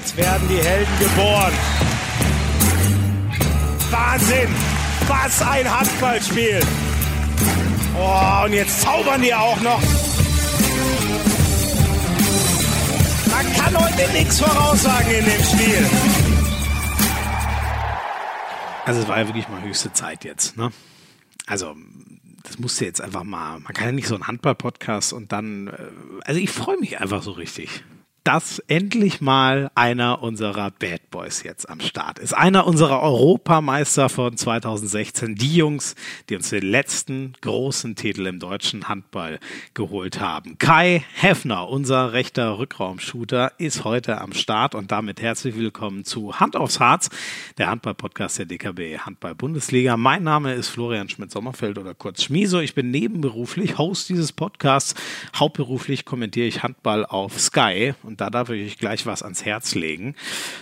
Jetzt werden die Helden geboren. Wahnsinn! Was ein Handballspiel! Oh, und jetzt zaubern die auch noch. Man kann heute nichts voraussagen in dem Spiel. Also es war ja wirklich mal höchste Zeit jetzt. Ne? Also das musste jetzt einfach mal. Man kann ja nicht so einen Handball-Podcast und dann. Äh, also ich freue mich einfach so richtig dass endlich mal einer unserer Bad Boys jetzt am Start ist. Einer unserer Europameister von 2016. Die Jungs, die uns den letzten großen Titel im deutschen Handball geholt haben. Kai Heffner, unser rechter Rückraumshooter, ist heute am Start und damit herzlich willkommen zu Hand aufs Harz, der Handball-Podcast der DKB Handball-Bundesliga. Mein Name ist Florian Schmidt-Sommerfeld oder kurz Schmieso. Ich bin nebenberuflich Host dieses Podcasts. Hauptberuflich kommentiere ich Handball auf Sky und da darf ich euch gleich was ans Herz legen,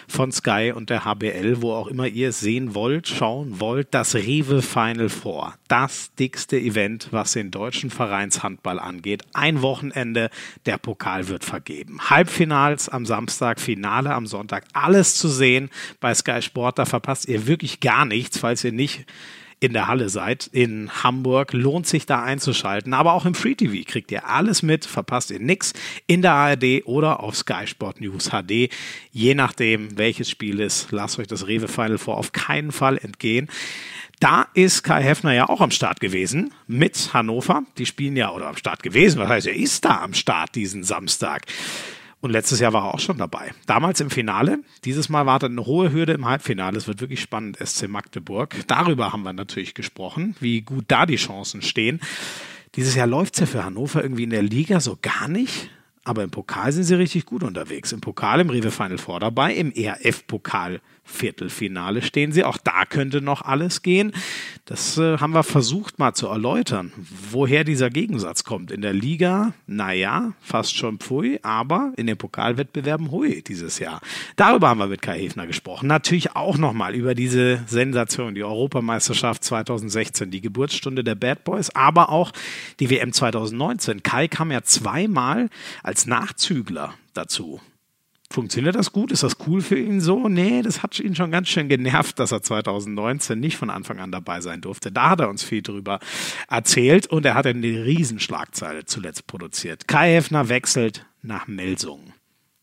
von Sky und der HBL, wo auch immer ihr es sehen wollt, schauen wollt, das Rewe Final Four. Das dickste Event, was den deutschen Vereinshandball angeht. Ein Wochenende, der Pokal wird vergeben. Halbfinals am Samstag, Finale am Sonntag, alles zu sehen bei Sky Sport. Da verpasst ihr wirklich gar nichts, falls ihr nicht in der Halle seid in Hamburg, lohnt sich da einzuschalten. Aber auch im Free TV kriegt ihr alles mit, verpasst ihr nichts in der ARD oder auf Sky Sport News HD. Je nachdem, welches Spiel ist, lasst euch das Rewe Final vor auf keinen Fall entgehen. Da ist Kai Heffner ja auch am Start gewesen mit Hannover. Die spielen ja, oder am Start gewesen, was heißt, er ist da am Start diesen Samstag. Und letztes Jahr war er auch schon dabei. Damals im Finale. Dieses Mal wartet eine hohe Hürde im Halbfinale. Es wird wirklich spannend, SC Magdeburg. Darüber haben wir natürlich gesprochen, wie gut da die Chancen stehen. Dieses Jahr läuft es ja für Hannover irgendwie in der Liga so gar nicht. Aber im Pokal sind sie richtig gut unterwegs. Im Pokal, im Rewe Final Four dabei, im ERF-Pokal Viertelfinale stehen sie. Auch da könnte noch alles gehen. Das äh, haben wir versucht mal zu erläutern, woher dieser Gegensatz kommt. In der Liga, naja, fast schon pfui, aber in den Pokalwettbewerben hui dieses Jahr. Darüber haben wir mit Kai Hefner gesprochen. Natürlich auch nochmal über diese Sensation, die Europameisterschaft 2016, die Geburtsstunde der Bad Boys, aber auch die WM 2019. Kai kam ja zweimal als Nachzügler dazu. Funktioniert das gut? Ist das cool für ihn so? Nee, das hat ihn schon ganz schön genervt, dass er 2019 nicht von Anfang an dabei sein durfte. Da hat er uns viel drüber erzählt und er hat eine Riesenschlagzeile zuletzt produziert. Kai Heffner wechselt nach Melsungen.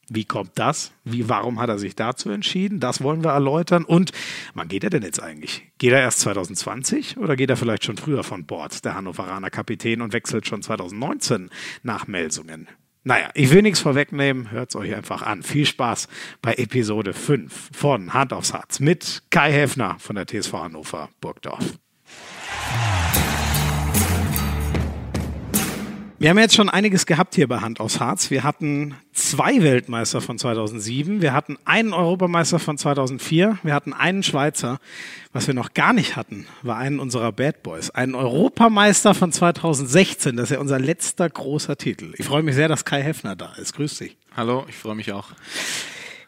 Wie kommt das? Wie, warum hat er sich dazu entschieden? Das wollen wir erläutern. Und wann geht er denn jetzt eigentlich? Geht er erst 2020 oder geht er vielleicht schon früher von Bord, der Hannoveraner Kapitän, und wechselt schon 2019 nach Melsungen? Naja, ich will nichts vorwegnehmen, hört es euch einfach an. Viel Spaß bei Episode 5 von Hand aufs Harz mit Kai Häfner von der TSV Hannover Burgdorf. Wir haben jetzt schon einiges gehabt hier bei Hand aufs Harz. Wir hatten zwei Weltmeister von 2007, wir hatten einen Europameister von 2004, wir hatten einen Schweizer. Was wir noch gar nicht hatten, war einen unserer Bad Boys, einen Europameister von 2016. Das ist ja unser letzter großer Titel. Ich freue mich sehr, dass Kai Heffner da ist. Grüß dich. Hallo, ich freue mich auch.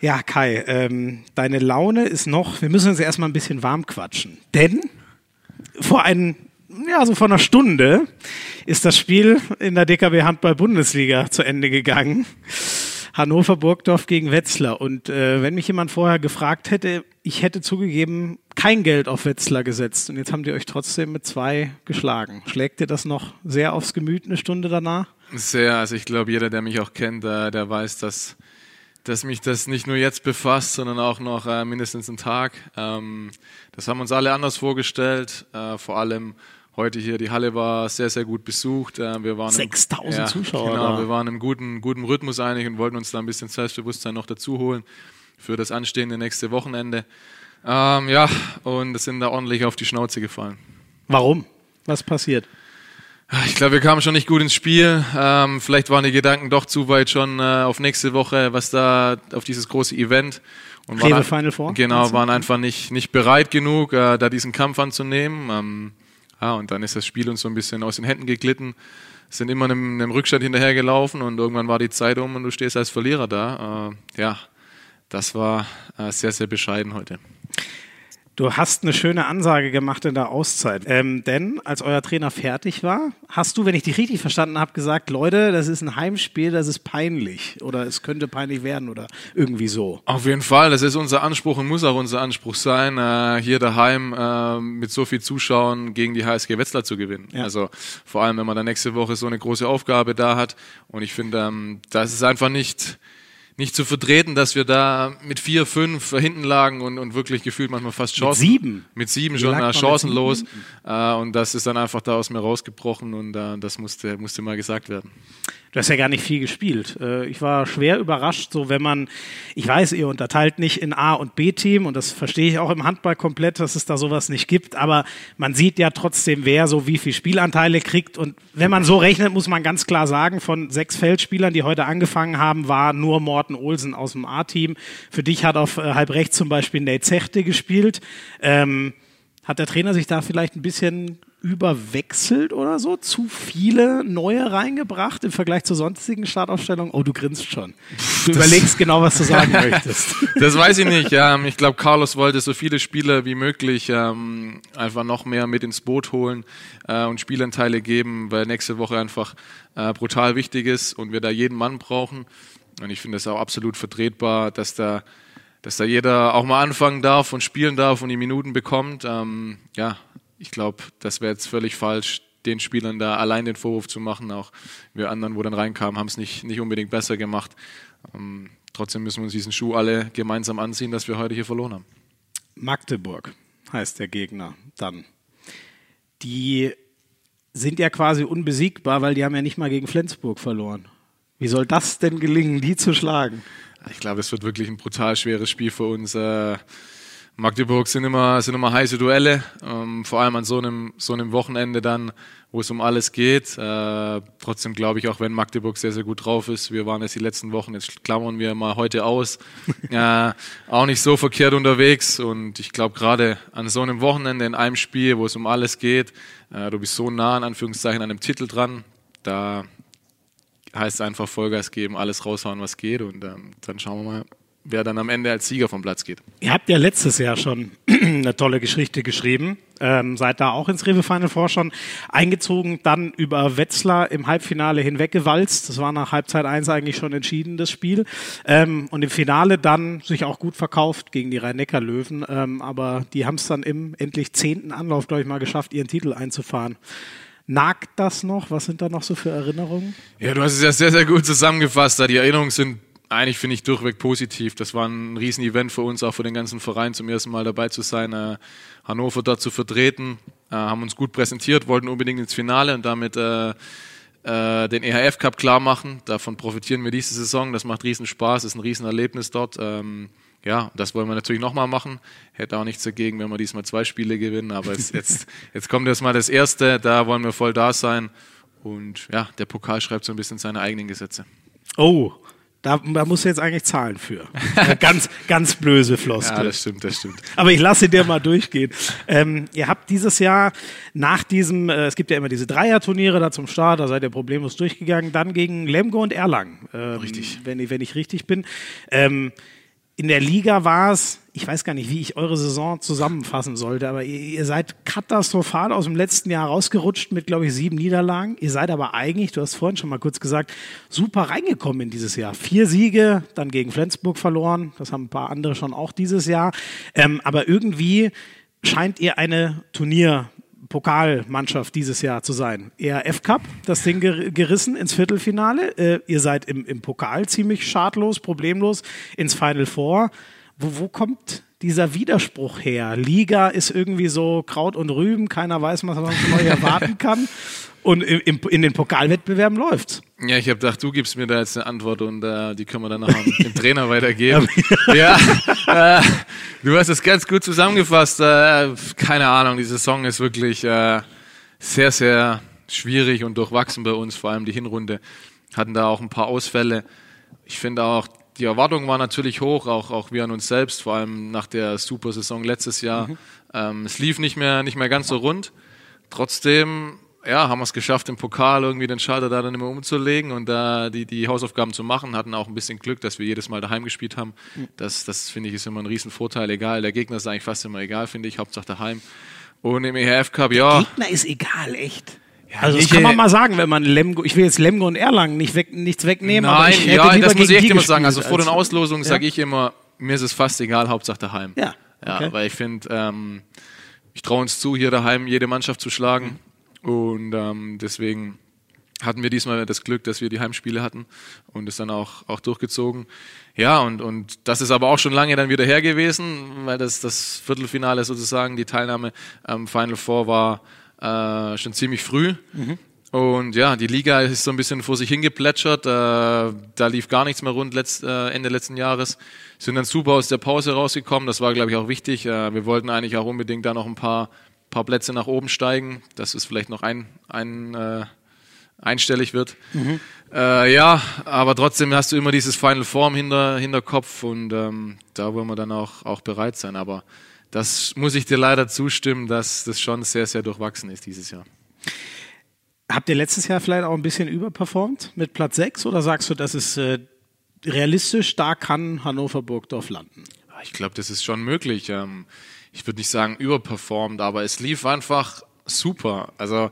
Ja, Kai, ähm, deine Laune ist noch, wir müssen uns erstmal ein bisschen warm quatschen. Denn vor einem ja, so vor einer Stunde ist das Spiel in der DKB Handball Bundesliga zu Ende gegangen. Hannover Burgdorf gegen Wetzlar. Und äh, wenn mich jemand vorher gefragt hätte, ich hätte zugegeben, kein Geld auf Wetzlar gesetzt. Und jetzt haben die euch trotzdem mit zwei geschlagen. Schlägt dir das noch sehr aufs Gemüt eine Stunde danach? Sehr. Also ich glaube, jeder, der mich auch kennt, der, der weiß, dass, dass mich das nicht nur jetzt befasst, sondern auch noch äh, mindestens einen Tag. Ähm, das haben uns alle anders vorgestellt. Äh, vor allem heute hier. Die Halle war sehr, sehr gut besucht. Äh, wir waren 6000 ja, Zuschauer. Genau, wir waren im guten, guten Rhythmus einig und wollten uns da ein bisschen Selbstbewusstsein noch dazu holen für das anstehende nächste Wochenende. Ähm, ja, und sind da ordentlich auf die Schnauze gefallen. Warum? Was passiert? Ich glaube, wir kamen schon nicht gut ins Spiel. Ähm, vielleicht waren die Gedanken doch zu weit schon äh, auf nächste Woche, was da auf dieses große Event. Und waren, Final Four? Genau, waren einfach nicht, nicht bereit genug, äh, da diesen Kampf anzunehmen. Ähm, ja, und dann ist das Spiel uns so ein bisschen aus den Händen geglitten, sind immer einem, einem Rückstand hinterhergelaufen und irgendwann war die Zeit um und du stehst als Verlierer da. Äh, ja, das war äh, sehr, sehr bescheiden heute. Du hast eine schöne Ansage gemacht in der Auszeit. Ähm, denn als euer Trainer fertig war, hast du, wenn ich dich richtig verstanden habe, gesagt, Leute, das ist ein Heimspiel, das ist peinlich oder es könnte peinlich werden oder irgendwie so. Auf jeden Fall, das ist unser Anspruch und muss auch unser Anspruch sein, äh, hier daheim äh, mit so viel Zuschauern gegen die HSG Wetzlar zu gewinnen. Ja. Also vor allem, wenn man dann nächste Woche so eine große Aufgabe da hat. Und ich finde, ähm, das ist einfach nicht nicht zu vertreten, dass wir da mit vier, fünf hinten lagen und, und wirklich gefühlt manchmal fast Chancen. Mit sieben? Mit sieben schon äh, chancenlos. Äh, und das ist dann einfach da aus mir rausgebrochen und äh, das musste, musste mal gesagt werden. Du hast ja gar nicht viel gespielt. Äh, ich war schwer überrascht, so wenn man, ich weiß, ihr unterteilt nicht in A- und B-Team und das verstehe ich auch im Handball komplett, dass es da sowas nicht gibt, aber man sieht ja trotzdem, wer so wie viel Spielanteile kriegt und wenn man so rechnet, muss man ganz klar sagen, von sechs Feldspielern, die heute angefangen haben, war nur Morten Olsen aus dem A-Team. Für dich hat auf äh, halb rechts zum Beispiel Nate Zechte gespielt. Ähm, hat der Trainer sich da vielleicht ein bisschen überwechselt oder so? Zu viele neue reingebracht im Vergleich zur sonstigen Startaufstellung? Oh, du grinst schon. Du das überlegst genau, was du sagen möchtest. Das weiß ich nicht. Ja, ich glaube, Carlos wollte so viele Spieler wie möglich ähm, einfach noch mehr mit ins Boot holen äh, und Spielanteile geben, weil nächste Woche einfach äh, brutal wichtig ist und wir da jeden Mann brauchen. Und ich finde es auch absolut vertretbar, dass da dass da jeder auch mal anfangen darf und spielen darf und die Minuten bekommt. Ähm, ja, ich glaube, das wäre jetzt völlig falsch, den Spielern da allein den Vorwurf zu machen. Auch wir anderen, wo dann reinkamen, haben es nicht, nicht unbedingt besser gemacht. Ähm, trotzdem müssen wir uns diesen Schuh alle gemeinsam anziehen, dass wir heute hier verloren haben. Magdeburg heißt der Gegner dann. Die sind ja quasi unbesiegbar, weil die haben ja nicht mal gegen Flensburg verloren. Wie soll das denn gelingen, die zu schlagen? Ich glaube, es wird wirklich ein brutal schweres Spiel für uns. Äh, Magdeburg sind immer, sind immer heiße Duelle, ähm, vor allem an so einem, so einem Wochenende dann, wo es um alles geht. Äh, trotzdem glaube ich, auch wenn Magdeburg sehr, sehr gut drauf ist, wir waren jetzt die letzten Wochen, jetzt klammern wir mal heute aus, äh, auch nicht so verkehrt unterwegs und ich glaube gerade an so einem Wochenende in einem Spiel, wo es um alles geht, äh, du bist so nah in Anführungszeichen an einem Titel dran, da heißt es einfach Vollgas geben, alles raushauen, was geht und ähm, dann schauen wir mal, wer dann am Ende als Sieger vom Platz geht. Ihr habt ja letztes Jahr schon eine tolle Geschichte geschrieben, ähm, seid da auch ins Rewe Final Four schon eingezogen, dann über Wetzlar im Halbfinale hinweggewalzt. Das war nach Halbzeit 1 eigentlich schon entschieden, das Spiel. Ähm, und im Finale dann sich auch gut verkauft gegen die Rhein-Neckar-Löwen. Ähm, aber die haben es dann im endlich zehnten Anlauf, glaube ich, mal geschafft, ihren Titel einzufahren. Nagt das noch? Was sind da noch so für Erinnerungen? Ja, du hast es ja sehr, sehr gut zusammengefasst. Die Erinnerungen sind eigentlich finde ich durchweg positiv. Das war ein Riesenevent für uns, auch für den ganzen Verein, zum ersten Mal dabei zu sein, äh, Hannover dort zu vertreten. Äh, haben uns gut präsentiert, wollten unbedingt ins Finale und damit äh, äh den EHF Cup klar machen. Davon profitieren wir diese Saison. Das macht riesen Spaß, ist ein Riesenerlebnis dort. Ähm, ja, das wollen wir natürlich nochmal machen. Hätte auch nichts dagegen, wenn wir diesmal zwei Spiele gewinnen. Aber jetzt, jetzt, jetzt kommt erstmal das erste, da wollen wir voll da sein. Und ja, der Pokal schreibt so ein bisschen seine eigenen Gesetze. Oh, da, da musst du jetzt eigentlich zahlen für. ganz, ganz böse Floskel. Ja, das stimmt, das stimmt. Aber ich lasse dir mal durchgehen. Ähm, ihr habt dieses Jahr nach diesem, äh, es gibt ja immer diese Dreierturniere da zum Start, da seid ihr problemlos durchgegangen, dann gegen Lemgo und Erlangen. Ähm, richtig. Wenn ich, wenn ich richtig bin. Ähm, in der Liga war es, ich weiß gar nicht, wie ich eure Saison zusammenfassen sollte, aber ihr, ihr, seid katastrophal aus dem letzten Jahr rausgerutscht mit, glaube ich, sieben Niederlagen. Ihr seid aber eigentlich, du hast vorhin schon mal kurz gesagt, super reingekommen in dieses Jahr. Vier Siege, dann gegen Flensburg verloren. Das haben ein paar andere schon auch dieses Jahr. Ähm, aber irgendwie scheint ihr eine Turnier Pokalmannschaft dieses Jahr zu sein. ERF Cup, das Ding gerissen ins Viertelfinale. Äh, ihr seid im, im Pokal ziemlich schadlos, problemlos ins Final Four. Wo, wo kommt dieser Widerspruch her? Liga ist irgendwie so Kraut und Rüben, keiner weiß, was man neu erwarten kann. Und im, in den Pokalwettbewerben läuft's. Ja, ich habe gedacht, du gibst mir da jetzt eine Antwort und äh, die können wir dann noch dem Trainer weitergeben. ja, äh, du hast es ganz gut zusammengefasst. Äh, keine Ahnung, die Saison ist wirklich äh, sehr, sehr schwierig und durchwachsen bei uns, vor allem die Hinrunde. Hatten da auch ein paar Ausfälle. Ich finde auch, die Erwartung war natürlich hoch, auch, auch wir an uns selbst, vor allem nach der Super-Saison letztes Jahr. Mhm. Ähm, es lief nicht mehr, nicht mehr ganz so rund. Trotzdem ja, haben wir es geschafft, im Pokal irgendwie den Schalter da dann immer umzulegen und da die, die Hausaufgaben zu machen. Hatten auch ein bisschen Glück, dass wir jedes Mal daheim gespielt haben. Das, das finde ich ist immer ein Riesenvorteil. Egal, der Gegner ist eigentlich fast immer egal, finde ich. Hauptsache daheim. Und im EHF Cup, ja. Gegner ist egal, echt. also das kann man mal sagen, wenn man Lemgo, ich will jetzt Lemgo und Erlangen nicht weg, nichts wegnehmen. Nein, aber ich ja, das muss ich echt immer sagen. Also vor den Auslosungen ja. sage ich immer, mir ist es fast egal, Hauptsache daheim. Ja. Okay. Ja, weil ich finde, ähm, ich traue uns zu, hier daheim jede Mannschaft zu schlagen. Und ähm, deswegen hatten wir diesmal das Glück, dass wir die Heimspiele hatten und es dann auch, auch durchgezogen. Ja, und, und das ist aber auch schon lange dann wieder her gewesen, weil das, das Viertelfinale sozusagen, die Teilnahme am Final Four war äh, schon ziemlich früh. Mhm. Und ja, die Liga ist so ein bisschen vor sich hingeplätschert. Äh, da lief gar nichts mehr rund letzt, äh, Ende letzten Jahres. Sind dann super aus der Pause rausgekommen. Das war, glaube ich, auch wichtig. Äh, wir wollten eigentlich auch unbedingt da noch ein paar paar Plätze nach oben steigen, dass es vielleicht noch ein, ein, äh, einstellig wird. Mhm. Äh, ja, aber trotzdem hast du immer dieses Final Form hinter, Hinterkopf und ähm, da wollen wir dann auch, auch bereit sein. Aber das muss ich dir leider zustimmen, dass das schon sehr, sehr durchwachsen ist dieses Jahr. Habt ihr letztes Jahr vielleicht auch ein bisschen überperformt mit Platz 6 oder sagst du, das ist äh, realistisch, da kann Hannover Burgdorf landen? Ich glaube, das ist schon möglich. Ähm, ich würde nicht sagen überperformt, aber es lief einfach super. Also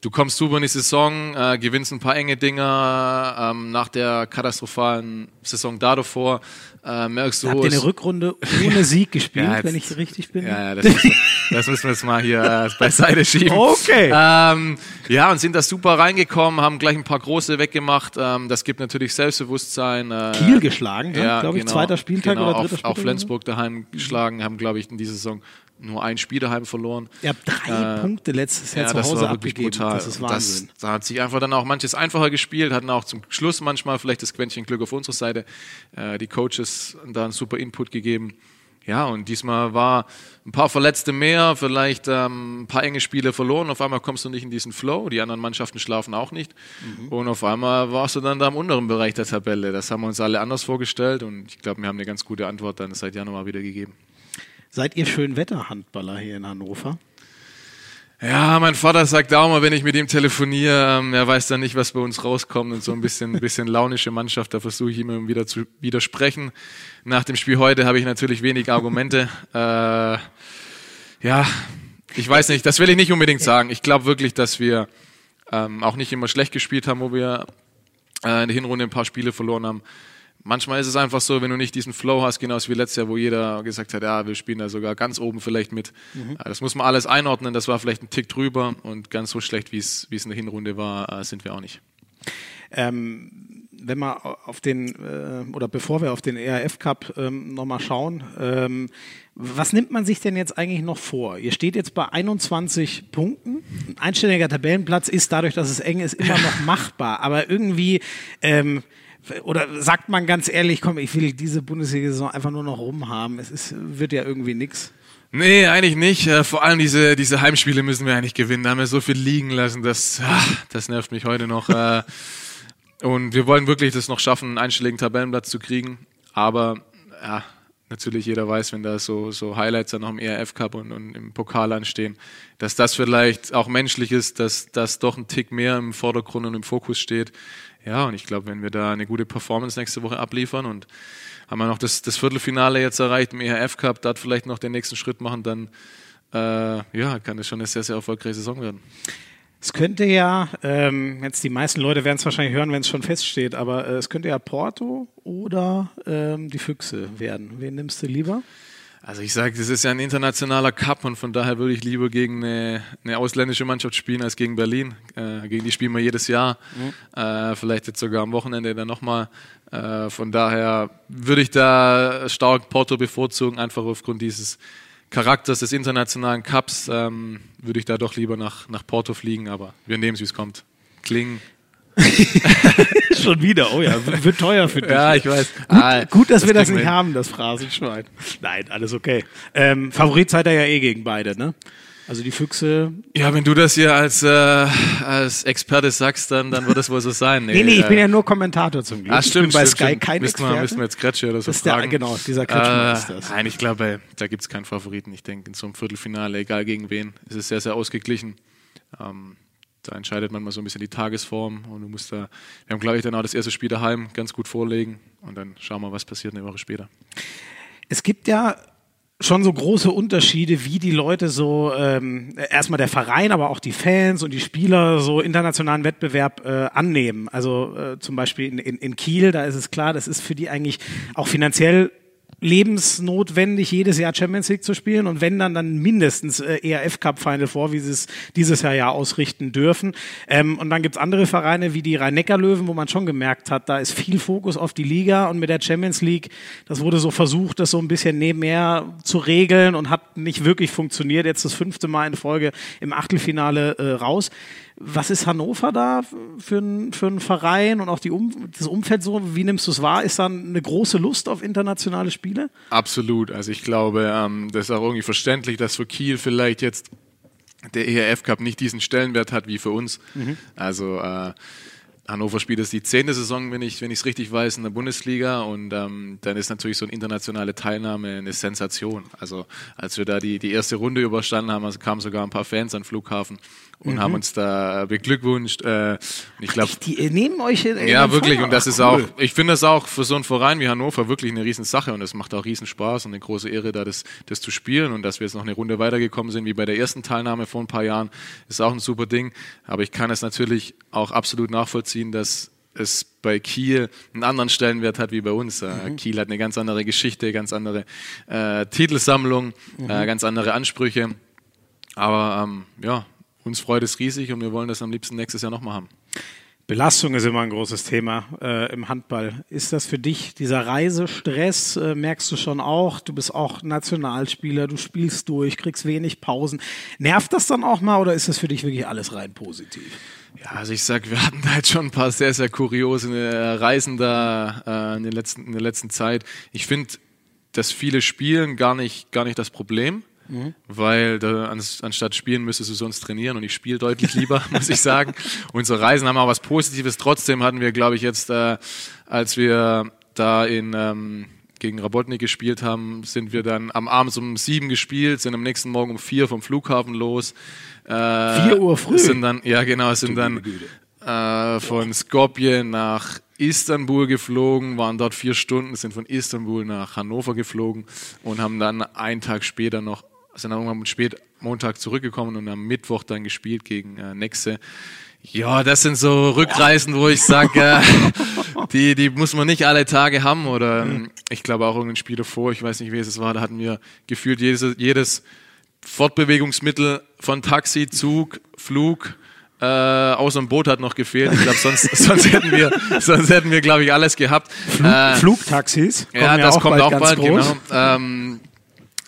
du kommst super in die Saison, äh, gewinnst ein paar enge Dinger ähm, nach der katastrophalen Saison da davor. Äh, merkst du, Habt ihr eine Rückrunde ohne Sieg gespielt, ja, jetzt, wenn ich richtig bin? Ja, ja das, müssen, das müssen wir jetzt mal hier äh, beiseite schieben. Okay. Ähm, ja, und sind da super reingekommen, haben gleich ein paar große weggemacht. Ähm, das gibt natürlich Selbstbewusstsein. Äh, Kiel geschlagen, ja, glaube ich, genau, zweiter Spieltag genau, oder dritter Spieltag. Auch Flensburg daheim geschlagen, haben, glaube ich, in dieser Saison nur ein Spiel daheim verloren. Ihr habt drei äh, Punkte letztes Jahr ja, zu Hause abgegeben. Brutal. Das ist Wahnsinn. Das, da hat sich einfach dann auch manches einfacher gespielt, hatten auch zum Schluss manchmal vielleicht das Quäntchen Glück auf unserer Seite. Äh, die Coaches da einen super Input gegeben. Ja, und diesmal war ein paar Verletzte mehr, vielleicht ähm, ein paar enge Spiele verloren. Auf einmal kommst du nicht in diesen Flow. Die anderen Mannschaften schlafen auch nicht. Mhm. Und auf einmal warst du dann da im unteren Bereich der Tabelle. Das haben wir uns alle anders vorgestellt. Und ich glaube, wir haben eine ganz gute Antwort dann seit Januar wieder gegeben. Seid ihr Schönwetterhandballer hier in Hannover? Ja, mein Vater sagt auch mal, wenn ich mit ihm telefoniere, ähm, er weiß dann nicht, was bei uns rauskommt und so ein bisschen, ein bisschen launische Mannschaft, da versuche ich immer wieder zu widersprechen. Nach dem Spiel heute habe ich natürlich wenig Argumente. Äh, ja, ich weiß nicht, das will ich nicht unbedingt sagen. Ich glaube wirklich, dass wir ähm, auch nicht immer schlecht gespielt haben, wo wir äh, in der Hinrunde ein paar Spiele verloren haben. Manchmal ist es einfach so, wenn du nicht diesen Flow hast, genauso wie letztes Jahr, wo jeder gesagt hat, ja, wir spielen da sogar ganz oben vielleicht mit. Mhm. Das muss man alles einordnen. Das war vielleicht ein Tick drüber und ganz so schlecht, wie es in der Hinrunde war, äh, sind wir auch nicht. Ähm, wenn wir auf den, äh, oder bevor wir auf den ERF Cup ähm, nochmal schauen, ähm, was nimmt man sich denn jetzt eigentlich noch vor? Ihr steht jetzt bei 21 Punkten. Ein einstelliger Tabellenplatz ist dadurch, dass es eng ist, immer noch machbar. Aber irgendwie, ähm, oder sagt man ganz ehrlich, komm, ich will diese Bundesliga-Saison einfach nur noch rumhaben. Es ist, wird ja irgendwie nichts. Nee, eigentlich nicht. Äh, vor allem diese, diese Heimspiele müssen wir eigentlich gewinnen. Da haben wir so viel liegen lassen. Das, ach, das nervt mich heute noch. Äh. und wir wollen wirklich das noch schaffen, einen einstelligen Tabellenplatz zu kriegen. Aber ja, natürlich jeder weiß, wenn da so, so Highlights dann noch im ERF Cup und, und, im Pokal anstehen, dass das vielleicht auch menschlich ist, dass das doch ein Tick mehr im Vordergrund und im Fokus steht. Ja, und ich glaube, wenn wir da eine gute Performance nächste Woche abliefern und haben wir noch das, das Viertelfinale jetzt erreicht im EHF Cup, dort vielleicht noch den nächsten Schritt machen, dann äh, ja, kann das schon eine sehr, sehr erfolgreiche Saison werden. Es könnte ja, ähm, jetzt die meisten Leute werden es wahrscheinlich hören, wenn es schon feststeht, aber äh, es könnte ja Porto oder ähm, die Füchse werden. Wen nimmst du lieber? Also ich sage, das ist ja ein internationaler Cup und von daher würde ich lieber gegen eine, eine ausländische Mannschaft spielen als gegen Berlin. Äh, gegen die spielen wir jedes Jahr, mhm. äh, vielleicht jetzt sogar am Wochenende dann nochmal. Äh, von daher würde ich da stark Porto bevorzugen, einfach aufgrund dieses Charakters des internationalen Cups ähm, würde ich da doch lieber nach, nach Porto fliegen, aber wir nehmen es, wie es kommt. Klingen Schon wieder, oh ja, wird teuer für dich. Ja, ich weiß. Gut, ah, gut dass das wir das nicht haben, das Phrasenschwein. Nein, alles okay. Ähm, Favorit seid ihr ja eh gegen beide, ne? Also die Füchse. Ja, wenn du das hier als, äh, als Experte sagst, dann, dann wird das wohl so sein. Nee, nee, nee ich äh, bin ja nur Kommentator zum Glück. Ah, stimmt, ich bin bei stimmt, Sky stimmt. kein müssen Experte. Wir, müssen wir jetzt Kretsche oder so das fragen. Der, genau, dieser Kretschmer äh, ist das. Nein, ich glaube, da gibt es keinen Favoriten. Ich denke, in so einem Viertelfinale, egal gegen wen, ist es sehr, sehr ausgeglichen. Ähm, da entscheidet man mal so ein bisschen die Tagesform und du musst da, wir haben glaube ich dann auch das erste Spiel daheim ganz gut vorlegen und dann schauen wir, was passiert eine Woche später. Es gibt ja schon so große Unterschiede, wie die Leute so ähm, erstmal der Verein, aber auch die Fans und die Spieler so internationalen Wettbewerb äh, annehmen. Also äh, zum Beispiel in, in, in Kiel, da ist es klar, das ist für die eigentlich auch finanziell lebensnotwendig, jedes Jahr Champions League zu spielen und wenn dann, dann mindestens äh, ERF Cup Final vor, wie sie es dieses Jahr ja ausrichten dürfen. Ähm, und dann gibt's andere Vereine wie die Rhein-Neckar-Löwen, wo man schon gemerkt hat, da ist viel Fokus auf die Liga und mit der Champions League, das wurde so versucht, das so ein bisschen nebenher zu regeln und hat nicht wirklich funktioniert. Jetzt das fünfte Mal in Folge im Achtelfinale äh, raus was ist Hannover da für ein, für ein Verein und auch die um, das Umfeld so? Wie nimmst du es wahr? Ist da eine große Lust auf internationale Spiele? Absolut. Also ich glaube, ähm, das ist auch irgendwie verständlich, dass für Kiel vielleicht jetzt der ERF Cup nicht diesen Stellenwert hat wie für uns. Mhm. Also äh, Hannover spielt es die zehnte Saison, wenn ich wenn es richtig weiß, in der Bundesliga und ähm, dann ist natürlich so eine internationale Teilnahme eine Sensation. Also als wir da die, die erste Runde überstanden haben, also kamen sogar ein paar Fans an den Flughafen und mhm. haben uns da beglückwünscht. Äh, ich glaube, die nehmen euch in ja wirklich und das ist auch. Ich finde das auch für so einen Verein wie Hannover wirklich eine Riesensache und es macht auch riesen Spaß und eine große Ehre, da das, das zu spielen und dass wir jetzt noch eine Runde weitergekommen sind wie bei der ersten Teilnahme vor ein paar Jahren ist auch ein super Ding. Aber ich kann es natürlich auch absolut nachvollziehen, dass es bei Kiel einen anderen Stellenwert hat wie bei uns. Äh, mhm. Kiel hat eine ganz andere Geschichte, ganz andere äh, Titelsammlung, mhm. äh, ganz andere Ansprüche. Aber ähm, ja, uns freut es riesig und wir wollen das am liebsten nächstes Jahr nochmal haben. Belastung ist immer ein großes Thema äh, im Handball. Ist das für dich dieser Reisestress? Äh, merkst du schon auch? Du bist auch Nationalspieler, du spielst durch, kriegst wenig Pausen. Nervt das dann auch mal oder ist das für dich wirklich alles rein positiv? Ja, also ich sag, wir hatten da jetzt schon ein paar sehr, sehr kuriose äh, Reisen da äh, in, den letzten, in der letzten Zeit. Ich finde, dass viele spielen gar nicht, gar nicht das Problem. Mhm. Weil da, anstatt spielen müsstest du sonst trainieren und ich spiele deutlich lieber, muss ich sagen. Unsere Reisen haben auch was Positives. Trotzdem hatten wir, glaube ich, jetzt, äh, als wir da in ähm, gegen Rabotnik gespielt haben, sind wir dann am Abend um sieben gespielt, sind am nächsten Morgen um vier vom Flughafen los. Äh, vier Uhr früh? Sind dann, ja genau, sind dann äh, von Skopje nach Istanbul geflogen, waren dort vier Stunden, sind von Istanbul nach Hannover geflogen und haben dann einen Tag später noch sind dann irgendwann spät Montag zurückgekommen und am Mittwoch dann gespielt gegen äh, Nexe. Ja, das sind so Rückreisen, wo ich sage, äh, die, die muss man nicht alle Tage haben. Oder ähm, ich glaube auch irgendein Spiel davor, ich weiß nicht, wie es war, da hatten wir gefühlt jedes, jedes Fortbewegungsmittel von Taxi, Zug, Flug, äh, außer ein Boot hat noch gefehlt. Ich glaube, sonst, sonst hätten wir, sonst hätten wir, glaube ich, alles gehabt. Flug, äh, Flugtaxis? Ja, das kommt auch bald, genau. Ähm,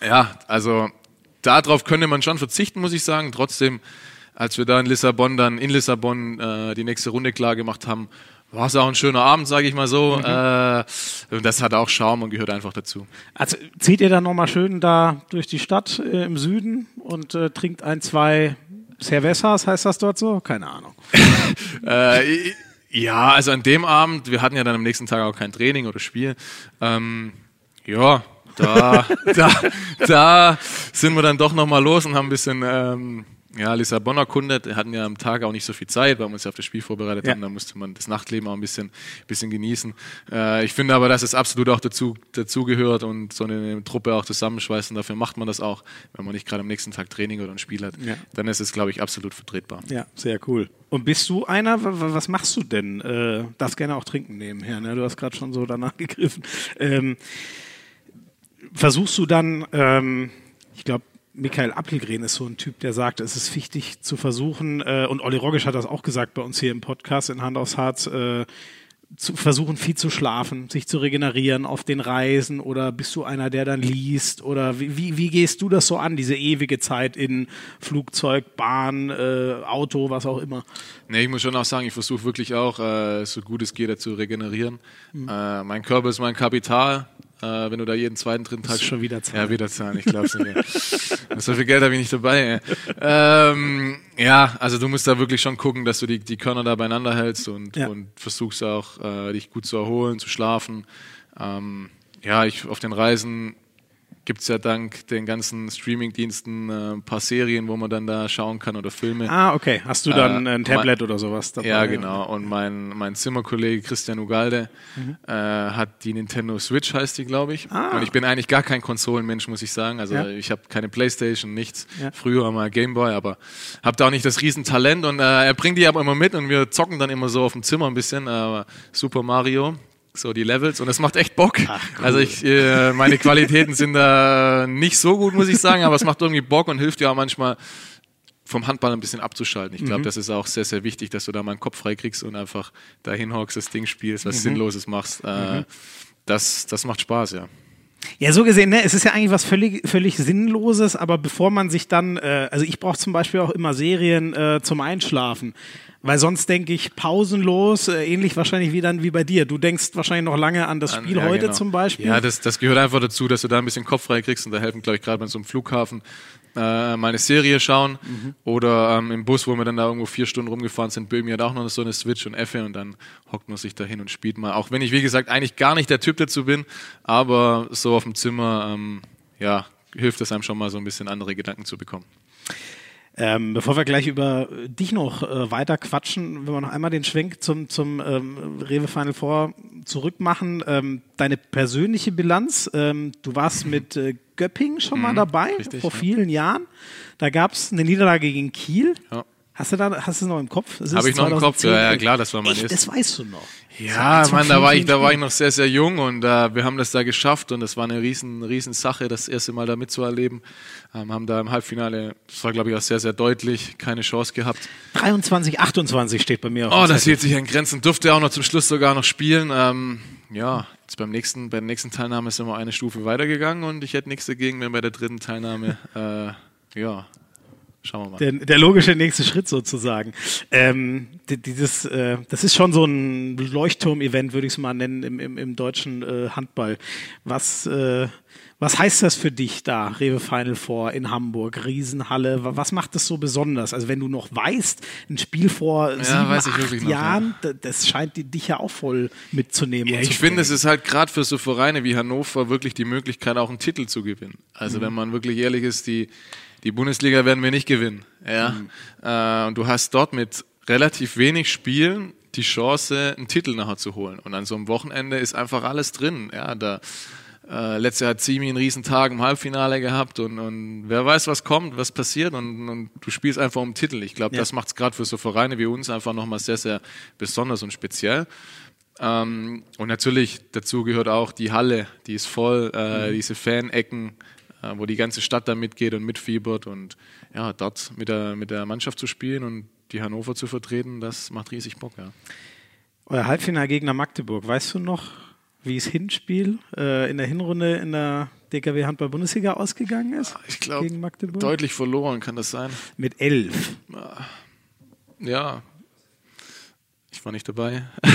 ja, also darauf könnte man schon verzichten, muss ich sagen. Trotzdem, als wir da in Lissabon dann in Lissabon äh, die nächste Runde klar gemacht haben, war es auch ein schöner Abend, sage ich mal so. Mhm. Äh, und das hat auch Schaum und gehört einfach dazu. Also zieht ihr dann nochmal schön da durch die Stadt äh, im Süden und äh, trinkt ein, zwei Cervezas, heißt das dort so? Keine Ahnung. Äh, ja, also an dem Abend, wir hatten ja dann am nächsten Tag auch kein Training oder Spiel. Ähm, ja, da, da, da sind wir dann doch nochmal los und haben ein bisschen ähm, ja, Lissabon erkundet. Wir hatten ja am Tag auch nicht so viel Zeit, weil wir uns ja auf das Spiel vorbereitet ja. haben. Da musste man das Nachtleben auch ein bisschen, bisschen genießen. Äh, ich finde aber, dass es absolut auch dazu, dazu gehört und so eine Truppe auch zusammenschweißen. Dafür macht man das auch, wenn man nicht gerade am nächsten Tag Training oder ein Spiel hat. Ja. Dann ist es, glaube ich, absolut vertretbar. Ja, sehr cool. Und bist du einer, was machst du denn? Äh, darfst gerne auch trinken nebenher, ne? Du hast gerade schon so danach gegriffen. Ähm, versuchst du dann, ähm, ich glaube, Michael Appelgren ist so ein Typ, der sagt, es ist wichtig zu versuchen, äh, und Olli Rogisch hat das auch gesagt bei uns hier im Podcast in Hand aufs Harz, äh, zu versuchen, viel zu schlafen, sich zu regenerieren auf den Reisen oder bist du einer, der dann liest oder wie, wie, wie gehst du das so an, diese ewige Zeit in Flugzeug, Bahn, äh, Auto, was auch immer? Nee, ich muss schon auch sagen, ich versuche wirklich auch, äh, so gut es geht, zu regenerieren. Mhm. Äh, mein Körper ist mein Kapital wenn du da jeden zweiten, dritten Tag. schon wieder zahlen. Ja, wieder zahlen, ich glaub's nicht. so viel Geld habe ich nicht dabei. Ähm, ja, also du musst da wirklich schon gucken, dass du die, die Körner da beieinander hältst und, ja. und versuchst auch, äh, dich gut zu erholen, zu schlafen. Ähm, ja, ich auf den Reisen gibt es ja dank den ganzen Streaming-Diensten äh, ein paar Serien, wo man dann da schauen kann oder Filme. Ah, okay. Hast du dann Äh, ein Tablet mein- oder sowas dabei? Ja, genau. Und mein, mein Zimmerkollege Christian Ugalde Mhm. äh, hat die Nintendo Switch, heißt die, glaube ich. Ah. Und ich bin eigentlich gar kein Konsolenmensch, muss ich sagen. Also Ja. ich habe keine Playstation, nichts. Ja. Früher mal Gameboy, aber habe da auch nicht das Riesentalent. Und äh, er bringt die aber immer mit und wir zocken dann immer so auf dem Zimmer ein bisschen. Äh, Super Mario. So die Levels und es macht echt Bock. Also ich, äh, meine Qualitäten sind da nicht so gut, muss ich sagen, aber es macht irgendwie Bock und hilft ja auch manchmal vom Handball ein bisschen abzuschalten. Ich glaube, das ist auch sehr, sehr wichtig, dass du da mal einen Kopf frei kriegst und einfach dahin hockst, das Ding spielst, was Sinnloses machst. Äh, das, das macht Spaß, ja. Ja, so gesehen, ne, es ist ja eigentlich was völlig, völlig Sinnloses, aber bevor man sich dann, äh, also ich brauche zum Beispiel auch immer Serien äh, zum Einschlafen. Weil sonst denke ich pausenlos, äh, ähnlich wahrscheinlich wie dann wie bei dir. Du denkst wahrscheinlich noch lange an das Spiel Ja, heute genau. zum Beispiel. Ja, das, das gehört einfach dazu, dass du da ein bisschen Kopf frei kriegst und da helfen, glaube ich, gerade bei so einem Flughafen äh, mal eine Serie schauen Mhm. oder ähm, im Bus, wo wir dann da irgendwo vier Stunden rumgefahren sind, Böhmi hat auch noch so eine Switch und Effe und dann hockt man sich da hin und spielt mal. Auch wenn ich, wie gesagt, eigentlich gar nicht der Typ dazu bin, aber so auf dem Zimmer, ähm, ja, hilft es einem schon mal so ein bisschen andere Gedanken zu bekommen. Ähm, bevor wir gleich über äh, dich noch äh, weiter quatschen, wenn wir noch einmal den Schwenk zum, zum ähm, Rewe Final Four zurückmachen. Ähm, deine persönliche Bilanz, ähm, du warst mit äh, Göpping schon mal dabei, Mhm. richtig, vor ja. vielen Jahren. Da gab es eine Niederlage gegen Kiel. Ja. Hast du da, hast du es noch im Kopf? Es Hab ist ich noch im Kopf, 2010. ja, ja, klar, das war mein Echt, Das weißt du noch. Ja, Das Mann, da war ich, da war ich noch sehr, sehr jung und äh, wir haben das da geschafft und das war eine riesen, riesen Sache, das erste Mal da mitzuerleben. Ähm, haben da im Halbfinale, das war glaube ich auch sehr, sehr deutlich, keine Chance gehabt. 23, 28 steht bei mir auf Oh, das hielt sich an Grenzen, durfte auch noch zum Schluss sogar noch spielen. Ähm, ja, jetzt beim nächsten, bei der nächsten Teilnahme sind wir eine Stufe weitergegangen und ich hätte nichts dagegen, wenn bei der dritten Teilnahme, äh, ja, schauen wir mal. Der, der logische nächste Schritt sozusagen. Ähm, di- dieses, äh, das ist schon so ein Leuchtturm-Event, würde ich es mal nennen, im, im, im deutschen äh, Handball. Was, äh, was heißt das für dich da, Rewe Final Four in Hamburg, Riesenhalle? Wa- Was macht das so besonders? Also wenn du noch weißt, ein Spiel vor sieben, weiß ich acht wirklich noch, Jahren, da- das scheint dich ja auch voll mitzunehmen. Ja, ich finde, es ist halt gerade für so Vereine wie Hannover wirklich die Möglichkeit, auch einen Titel zu gewinnen. Also wenn man wirklich ehrlich ist, die, die Bundesliga werden wir nicht gewinnen. Ja? Äh, und du hast dort mit relativ wenig Spielen die Chance, einen Titel nachher zu holen. Und an so einem Wochenende ist einfach alles drin. Ja, da, äh, letztes Jahr hat Zimi einen riesen Tag im Halbfinale gehabt und, und wer weiß, was kommt, was passiert und, und du spielst einfach um den Titel. Ich glaube, Ja. das macht es gerade für so Vereine wie uns einfach nochmal sehr, sehr besonders und speziell. Ähm, und natürlich dazu gehört auch die Halle, die ist voll, äh, diese Fanecken, wo die ganze Stadt da mitgeht und mitfiebert und ja, dort mit der, mit der Mannschaft zu spielen und die Hannover zu vertreten, das macht riesig Bock, ja. Euer Halbfinalgegner Magdeburg, weißt du noch, wie es Hinspiel äh, in der Hinrunde in der DKW Handball Bundesliga ausgegangen ist? Ich glaube, deutlich verloren kann das sein. Mit elf. Ja, ich war nicht dabei.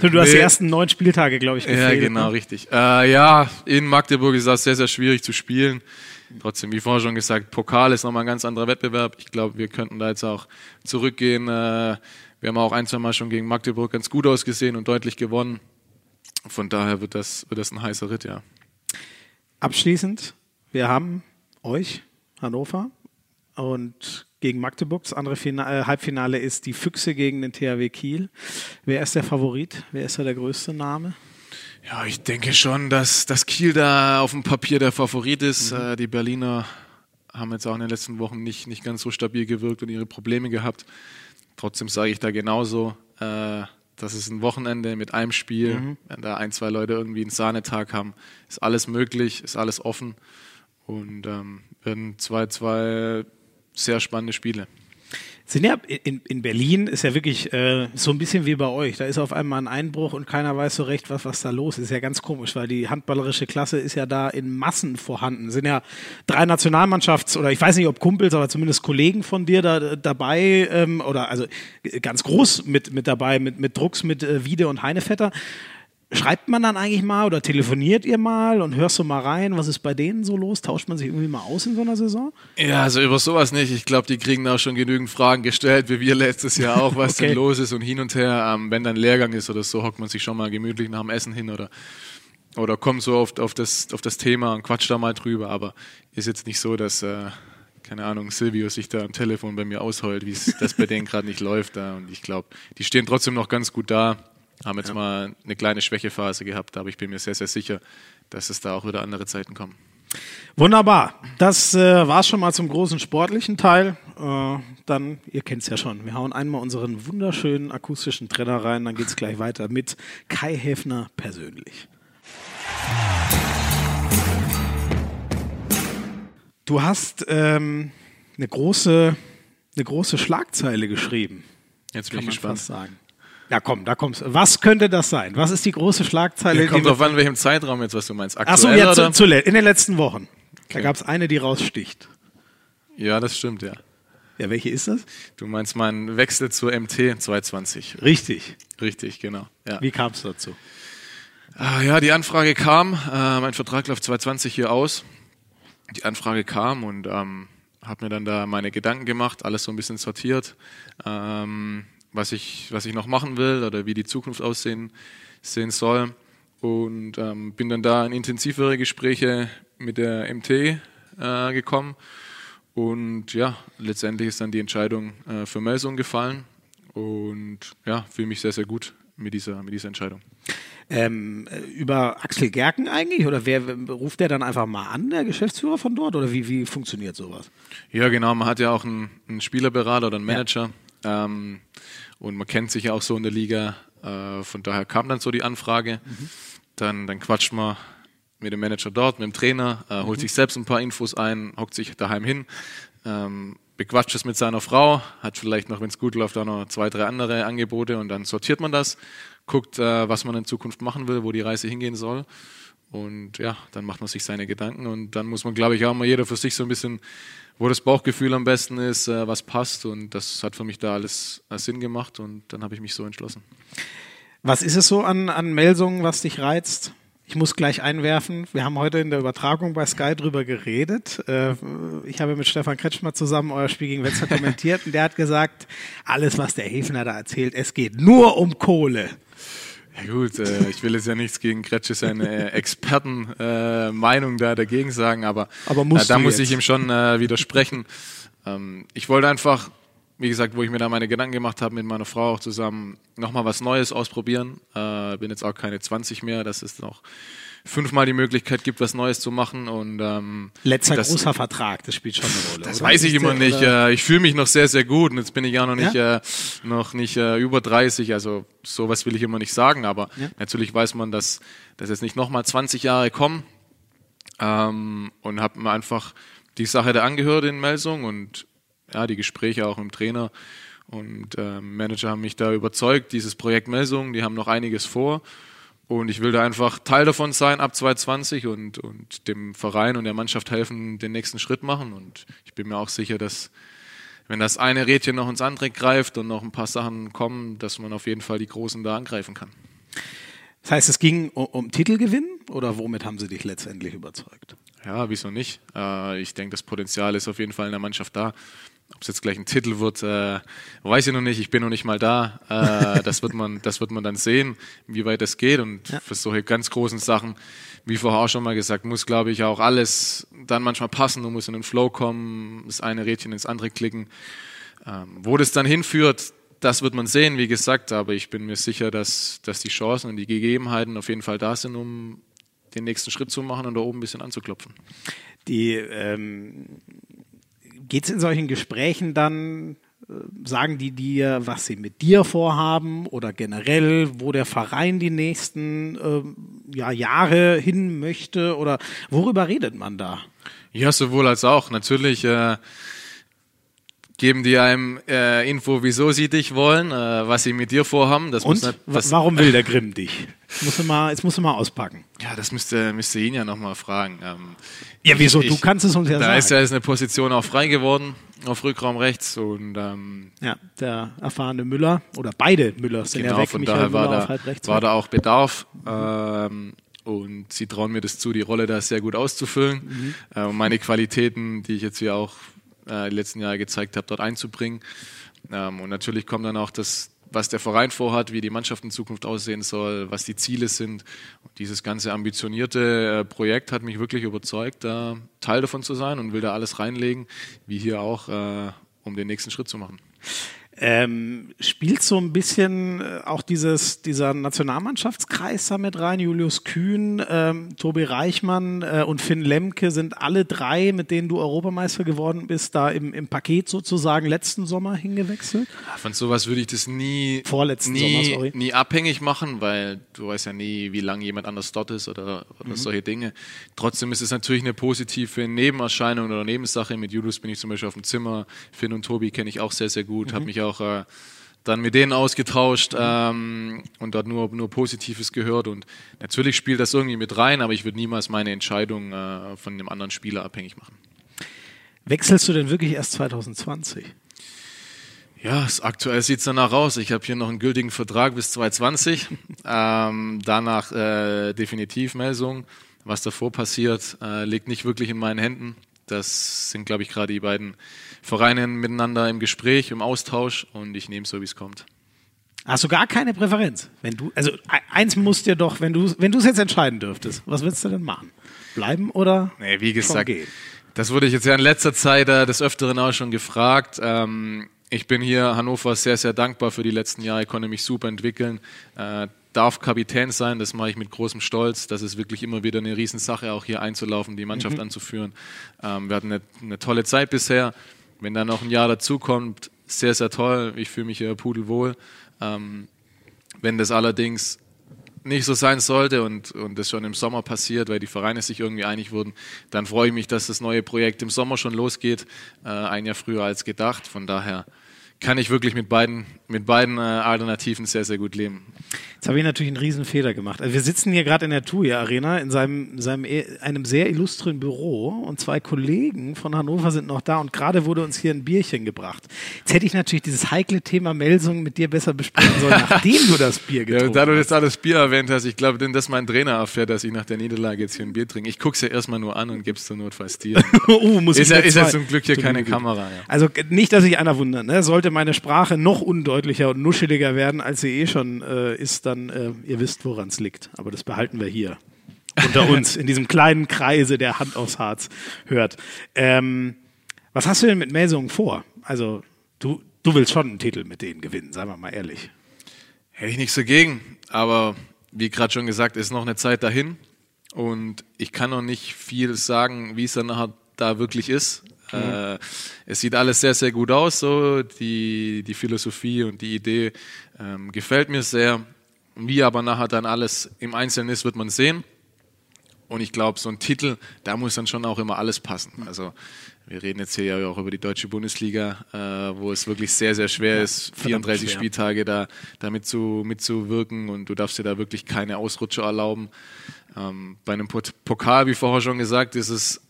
Du, du hast Nee. die ersten neun Spieltage, glaube ich, Ja, gefehlt. genau, ne? richtig. Äh, ja, in Magdeburg ist das sehr, sehr schwierig zu spielen. Trotzdem, wie vorhin schon gesagt, Pokal ist nochmal ein ganz anderer Wettbewerb. Ich glaube, wir könnten da jetzt auch zurückgehen. Äh, wir haben auch ein, zwei Mal schon gegen Magdeburg ganz gut ausgesehen und deutlich gewonnen. Von daher wird das, wird das ein heißer Ritt, ja. Abschließend, wir haben euch, Hannover, und gegen Magdeburg. Das andere Fina äh, Halbfinale ist die Füchse gegen den THW Kiel. Wer ist der Favorit? Wer ist da der größte Name? Ja, ich denke schon, dass, dass Kiel da auf dem Papier der Favorit ist. Äh, die Berliner haben jetzt auch in den letzten Wochen nicht, nicht ganz so stabil gewirkt und ihre Probleme gehabt. Trotzdem sage ich da genauso, äh, das ist ein Wochenende mit einem Spiel. Wenn da ein, zwei Leute irgendwie einen Sahnetag haben, ist alles möglich, ist alles offen. Und ähm, werden zwei, zwei sehr spannende Spiele. Sind ja in, in Berlin ist ja wirklich äh, so ein bisschen wie bei euch. Da ist auf einmal ein Einbruch und keiner weiß so recht, was, was da los ist. Ist ja ganz komisch, weil die handballerische Klasse ist ja da in Massen vorhanden. Sind ja drei Nationalmannschafts- oder ich weiß nicht, ob Kumpels, aber zumindest Kollegen von dir da dabei ähm, oder also äh, ganz groß mit, mit dabei, mit, mit Drucks, mit äh, Wiede und Heinevetter. Schreibt man dann eigentlich mal oder telefoniert ihr mal und hörst du mal rein, was ist bei denen so los? Tauscht man sich irgendwie mal aus in so einer Saison? Ja, also über sowas nicht. Ich glaube, die kriegen auch schon genügend Fragen gestellt, wie wir letztes Jahr auch, was Okay. denn los ist und hin und her. Ähm, wenn dann Lehrgang ist oder so, hockt man sich schon mal gemütlich nach dem Essen hin oder oder komme so auf, auf, das, auf das Thema und quatsch da mal drüber, aber ist jetzt nicht so, dass, äh, keine Ahnung, Silvio sich da am Telefon bei mir ausheult, wie es das bei denen gerade nicht läuft. Da. Und ich glaube, die stehen trotzdem noch ganz gut da, haben jetzt ja. mal eine kleine Schwächephase gehabt, aber ich bin mir sehr, sehr sicher, dass es da auch wieder andere Zeiten kommen. Wunderbar. Das äh, war schon mal zum großen sportlichen Teil. Äh, dann, ihr kennt es ja schon, wir hauen einmal unseren wunderschönen akustischen Trenner rein, dann geht es gleich weiter mit Kai Häfner persönlich. Du hast ähm, eine, große, eine große Schlagzeile geschrieben. Jetzt bin ich gespannt. sagen. Ja, komm, da kommst Was könnte das sein? Was ist die große Schlagzeile? Ja, kommt drauf an, welchem Zeitraum jetzt, was du meinst. Aktuell Achso, ja, zu, zu, in den letzten Wochen. Okay. Da gab es eine, die raussticht. Ja, das stimmt, ja. Ja, welche ist das? Du meinst meinen Wechsel zur MT 220. Richtig. Richtig, genau. Ja. Wie kam es dazu? Ah, ja, die Anfrage kam. Äh, mein Vertrag läuft 220 hier aus. Die Anfrage kam und ähm, habe mir dann da meine Gedanken gemacht, alles so ein bisschen sortiert. Ähm, was ich, was ich noch machen will oder wie die Zukunft aussehen sehen soll. Und ähm, bin dann da in intensivere Gespräche mit der MT äh, gekommen. Und ja, letztendlich ist dann die Entscheidung äh, für Melsung gefallen. Und ja, fühle mich sehr, sehr gut mit dieser, mit dieser Entscheidung. Ähm, über Axel Gerken eigentlich? Oder wer ruft der dann einfach mal an, der Geschäftsführer von dort? Oder wie, wie funktioniert sowas? Ja, genau. Man hat ja auch einen, einen Spielerberater oder einen Manager. Ja ähm, und man kennt sich ja auch so in der Liga. Äh, von daher kam dann so die Anfrage. Mhm. Dann, dann quatscht man mit dem Manager dort, mit dem Trainer, äh, holt mhm. sich selbst ein paar Infos ein, hockt sich daheim hin, ähm, bequatscht es mit seiner Frau, hat vielleicht noch, wenn es gut läuft, auch noch zwei, drei andere Angebote und dann sortiert man das, guckt, äh, was man in Zukunft machen will, wo die Reise hingehen soll. Und ja, dann macht man sich seine Gedanken und dann muss man, glaube ich, auch mal jeder für sich so ein bisschen wo das Bauchgefühl am besten ist, äh, was passt. Und das hat für mich da alles äh, Sinn gemacht und dann habe ich mich so entschlossen. Was ist es so an, an Melsungen, was dich reizt? Ich muss gleich einwerfen, wir haben heute in der Übertragung bei Sky drüber geredet. Äh, ich habe mit Stefan Kretschmer zusammen euer Spiel gegen Wetzlar kommentiert und der hat gesagt, alles, was der Hefner da erzählt, es geht nur um Kohle. Ja gut, äh, ich will jetzt ja nichts gegen Kretsche seine Expertenmeinung äh, da dagegen sagen, aber, aber äh, da muss ich ihm schon äh, widersprechen. Ähm, ich wollte einfach, wie gesagt, wo ich mir da meine Gedanken gemacht habe mit meiner Frau auch zusammen, nochmal was Neues ausprobieren. Äh, bin jetzt auch keine 20 mehr, das ist noch fünfmal die Möglichkeit gibt, was Neues zu machen. Und, ähm, Letzter das, großer Vertrag, das spielt schon eine Rolle. Das oder? weiß ich immer nicht. Äh, ich fühle mich noch sehr, sehr gut. Und jetzt bin ich ja noch nicht, ja? Äh, noch nicht äh, über 30. Also sowas will ich immer nicht sagen. Aber ja? natürlich weiß man, dass, dass jetzt nicht nochmal 20 Jahre kommen. Ähm, und habe mir einfach die Sache da angehört in Melsung und ja, die Gespräche auch mit dem Trainer und äh, Manager haben mich da überzeugt, dieses Projekt Melsung, die haben noch einiges vor und ich will da einfach Teil davon sein ab 2020 und, und dem Verein und der Mannschaft helfen, den nächsten Schritt machen. Und ich bin mir auch sicher, dass wenn das eine Rädchen noch ins andere greift und noch ein paar Sachen kommen, dass man auf jeden Fall die Großen da angreifen kann. Das heißt, es ging um, um Titelgewinn oder womit haben sie dich letztendlich überzeugt? Ja, wieso nicht? Äh, ich denke, das Potenzial ist auf jeden Fall in der Mannschaft da. Ob es jetzt gleich ein Titel wird, äh, weiß ich noch nicht. Ich bin noch nicht mal da. Äh, das, wird man, das wird man dann sehen, wie weit es geht. Und ja. für solche ganz großen Sachen, wie vorher auch schon mal gesagt, muss, glaube ich, auch alles dann manchmal passen. Du musst in den Flow kommen, das eine Rädchen ins andere klicken. Ähm, wo das dann hinführt, das wird man sehen, wie gesagt. Aber ich bin mir sicher, dass, dass die Chancen und die Gegebenheiten auf jeden Fall da sind, um den nächsten Schritt zu machen und da oben ein bisschen anzuklopfen. Die ähm geht es in solchen Gesprächen dann, äh, sagen die dir, was sie mit dir vorhaben oder generell, wo der Verein die nächsten äh, ja, Jahre hin möchte oder worüber redet man da? Ja, sowohl als auch. Natürlich äh, geben die einem äh, Info, wieso sie dich wollen, äh, was sie mit dir vorhaben. Das Und nicht, das, warum will der Grimm dich? Jetzt musst du mal, jetzt musst du mal auspacken. Ja, das müsste, müsste ihn ja nochmal fragen. Ähm, ja, wieso? Ich, du kannst es uns ja da sagen. Da ist ja jetzt eine Position auch frei geworden auf Rückraum rechts und ähm, ja, der erfahrene Müller oder beide Müllers sind genau, ja weg. Von daher war da, war da auch Bedarf. Ähm, und sie trauen mir das zu, die Rolle da sehr gut auszufüllen. Mhm. Äh, meine Qualitäten, die ich jetzt hier auch äh, die letzten Jahre gezeigt habe, dort einzubringen. Ähm, und natürlich kommt dann auch das, was der Verein vorhat, wie die Mannschaft in Zukunft aussehen soll, was die Ziele sind. Und dieses ganze ambitionierte äh, Projekt hat mich wirklich überzeugt, da Teil davon zu sein und will da alles reinlegen, wie hier auch, äh, um den nächsten Schritt zu machen. Ähm, spielt so ein bisschen äh, auch dieses, dieser Nationalmannschaftskreis da mit rein? Julius Kühn, ähm, Tobi Reichmann äh, und Finn Lemke sind alle drei, mit denen du Europameister geworden bist, da im, im Paket sozusagen letzten Sommer hingewechselt? Von sowas würde ich das nie, Vorletzten nie, Sommer, sorry. nie abhängig machen, weil du weißt ja nie, wie lange jemand anders dort ist oder, oder solche Dinge. Trotzdem ist es natürlich eine positive Nebenerscheinung oder Nebensache. Mit Julius bin ich zum Beispiel auf dem Zimmer. Finn und Tobi kenne ich auch sehr, sehr gut. Habe mich auch äh, dann mit denen ausgetauscht ähm, und dort nur, nur Positives gehört. Und natürlich spielt das irgendwie mit rein, aber ich würde niemals meine Entscheidung äh, von einem anderen Spieler abhängig machen. Wechselst du denn wirklich erst 2020? Ja, es- aktuell sieht es danach aus. Ich habe hier noch einen gültigen Vertrag bis 2020. ähm, danach äh, definitiv Melsung. Was davor passiert, äh, liegt nicht wirklich in meinen Händen. Das sind, glaube ich, gerade die beiden Vereine miteinander im Gespräch, im Austausch und ich nehme es so, wie es kommt. Hast du gar keine Präferenz? Wenn du, also e- eins musst dir doch, wenn du wenn du es jetzt entscheiden dürftest, was würdest du denn machen? Bleiben oder? Nee, wie gesagt, gehen? das wurde ich jetzt ja in letzter Zeit äh, des Öfteren auch schon gefragt. Ähm, ich bin hier Hannover sehr, sehr dankbar für die letzten Jahre, ich konnte mich super entwickeln, äh, darf Kapitän sein, das mache ich mit großem Stolz. Das ist wirklich immer wieder eine Riesensache, auch hier einzulaufen, die Mannschaft Mhm. anzuführen. Ähm, wir hatten eine, eine tolle Zeit bisher. Wenn da noch ein Jahr dazukommt, sehr, sehr toll. Ich fühle mich hier pudelwohl. Ähm, wenn das allerdings nicht so sein sollte und, und das schon im Sommer passiert, weil die Vereine sich irgendwie einig wurden, dann freue ich mich, dass das neue Projekt im Sommer schon losgeht, äh, ein Jahr früher als gedacht. Von daher kann ich wirklich mit beiden, mit beiden äh, Alternativen sehr, sehr gut leben. Jetzt habe ich natürlich einen riesen Fehler gemacht. Also wir sitzen hier gerade in der TUI Arena in seinem, seinem e- einem sehr illustren Büro und zwei Kollegen von Hannover sind noch da und gerade wurde uns hier ein Bierchen gebracht. Jetzt hätte ich natürlich dieses heikle Thema Melsung mit dir besser besprechen sollen, nachdem du das Bier Ja, getrunken da du hast. jetzt alles Bier erwähnt hast, ich glaube, denn das mein Trainer erfährt, dass ich nach der Niederlage jetzt hier ein Bier trinke. Ich gucke es ja erstmal nur an und gebe es zur Notfalls dir. oh, muss ist ich ja, ist ja zum Glück hier keine. Kamera. Ja. Also nicht, dass sich einer wundert. Ne? Sollte meine Sprache noch undeutlicher und nuscheliger werden, als sie eh schon äh, ist, dann äh, ihr wisst, woran es liegt. Aber das behalten wir hier unter uns in diesem kleinen Kreise, der Hand aufs Harz hört. Ähm, was hast du denn mit Melsungen vor? Also du, du willst schon einen Titel mit denen gewinnen, seien wir mal ehrlich. Hätte ich nichts dagegen, aber wie gerade schon gesagt, ist noch eine Zeit dahin und ich kann noch nicht viel sagen, wie es dann nachher da wirklich ist. Äh, es sieht alles sehr, sehr gut aus, so die, die Philosophie und die Idee ähm, gefällt mir sehr. Wie aber nachher dann alles im Einzelnen ist, wird man sehen. Und ich glaube, so ein Titel, da muss dann schon auch immer alles passen. Also wir reden jetzt hier ja auch über die deutsche Bundesliga, äh, wo es wirklich sehr, sehr schwer ist, 34 schwer. Spieltage da, da mitzu, mitzuwirken und du darfst dir da wirklich keine Ausrutscher erlauben. Ähm, bei einem Pokal, wie vorher schon gesagt, ist es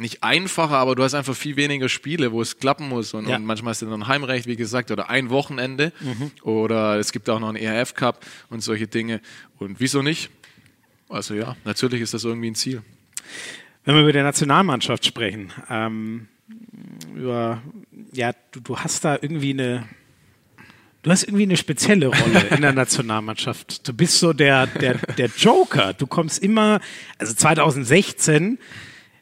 nicht einfacher, aber du hast einfach viel weniger Spiele, wo es klappen muss. Und, Ja. und manchmal hast du dann Heimrecht, wie gesagt, oder ein Wochenende. Oder es gibt auch noch einen ERF Cup und solche Dinge. Und wieso nicht? Also ja, natürlich ist das irgendwie ein Ziel. Wenn wir über die Nationalmannschaft sprechen, ähm, über, ja, du, du hast da irgendwie eine, du hast irgendwie eine spezielle Rolle in der Nationalmannschaft. Du bist so der, der, der Joker. Du kommst immer, also 2016,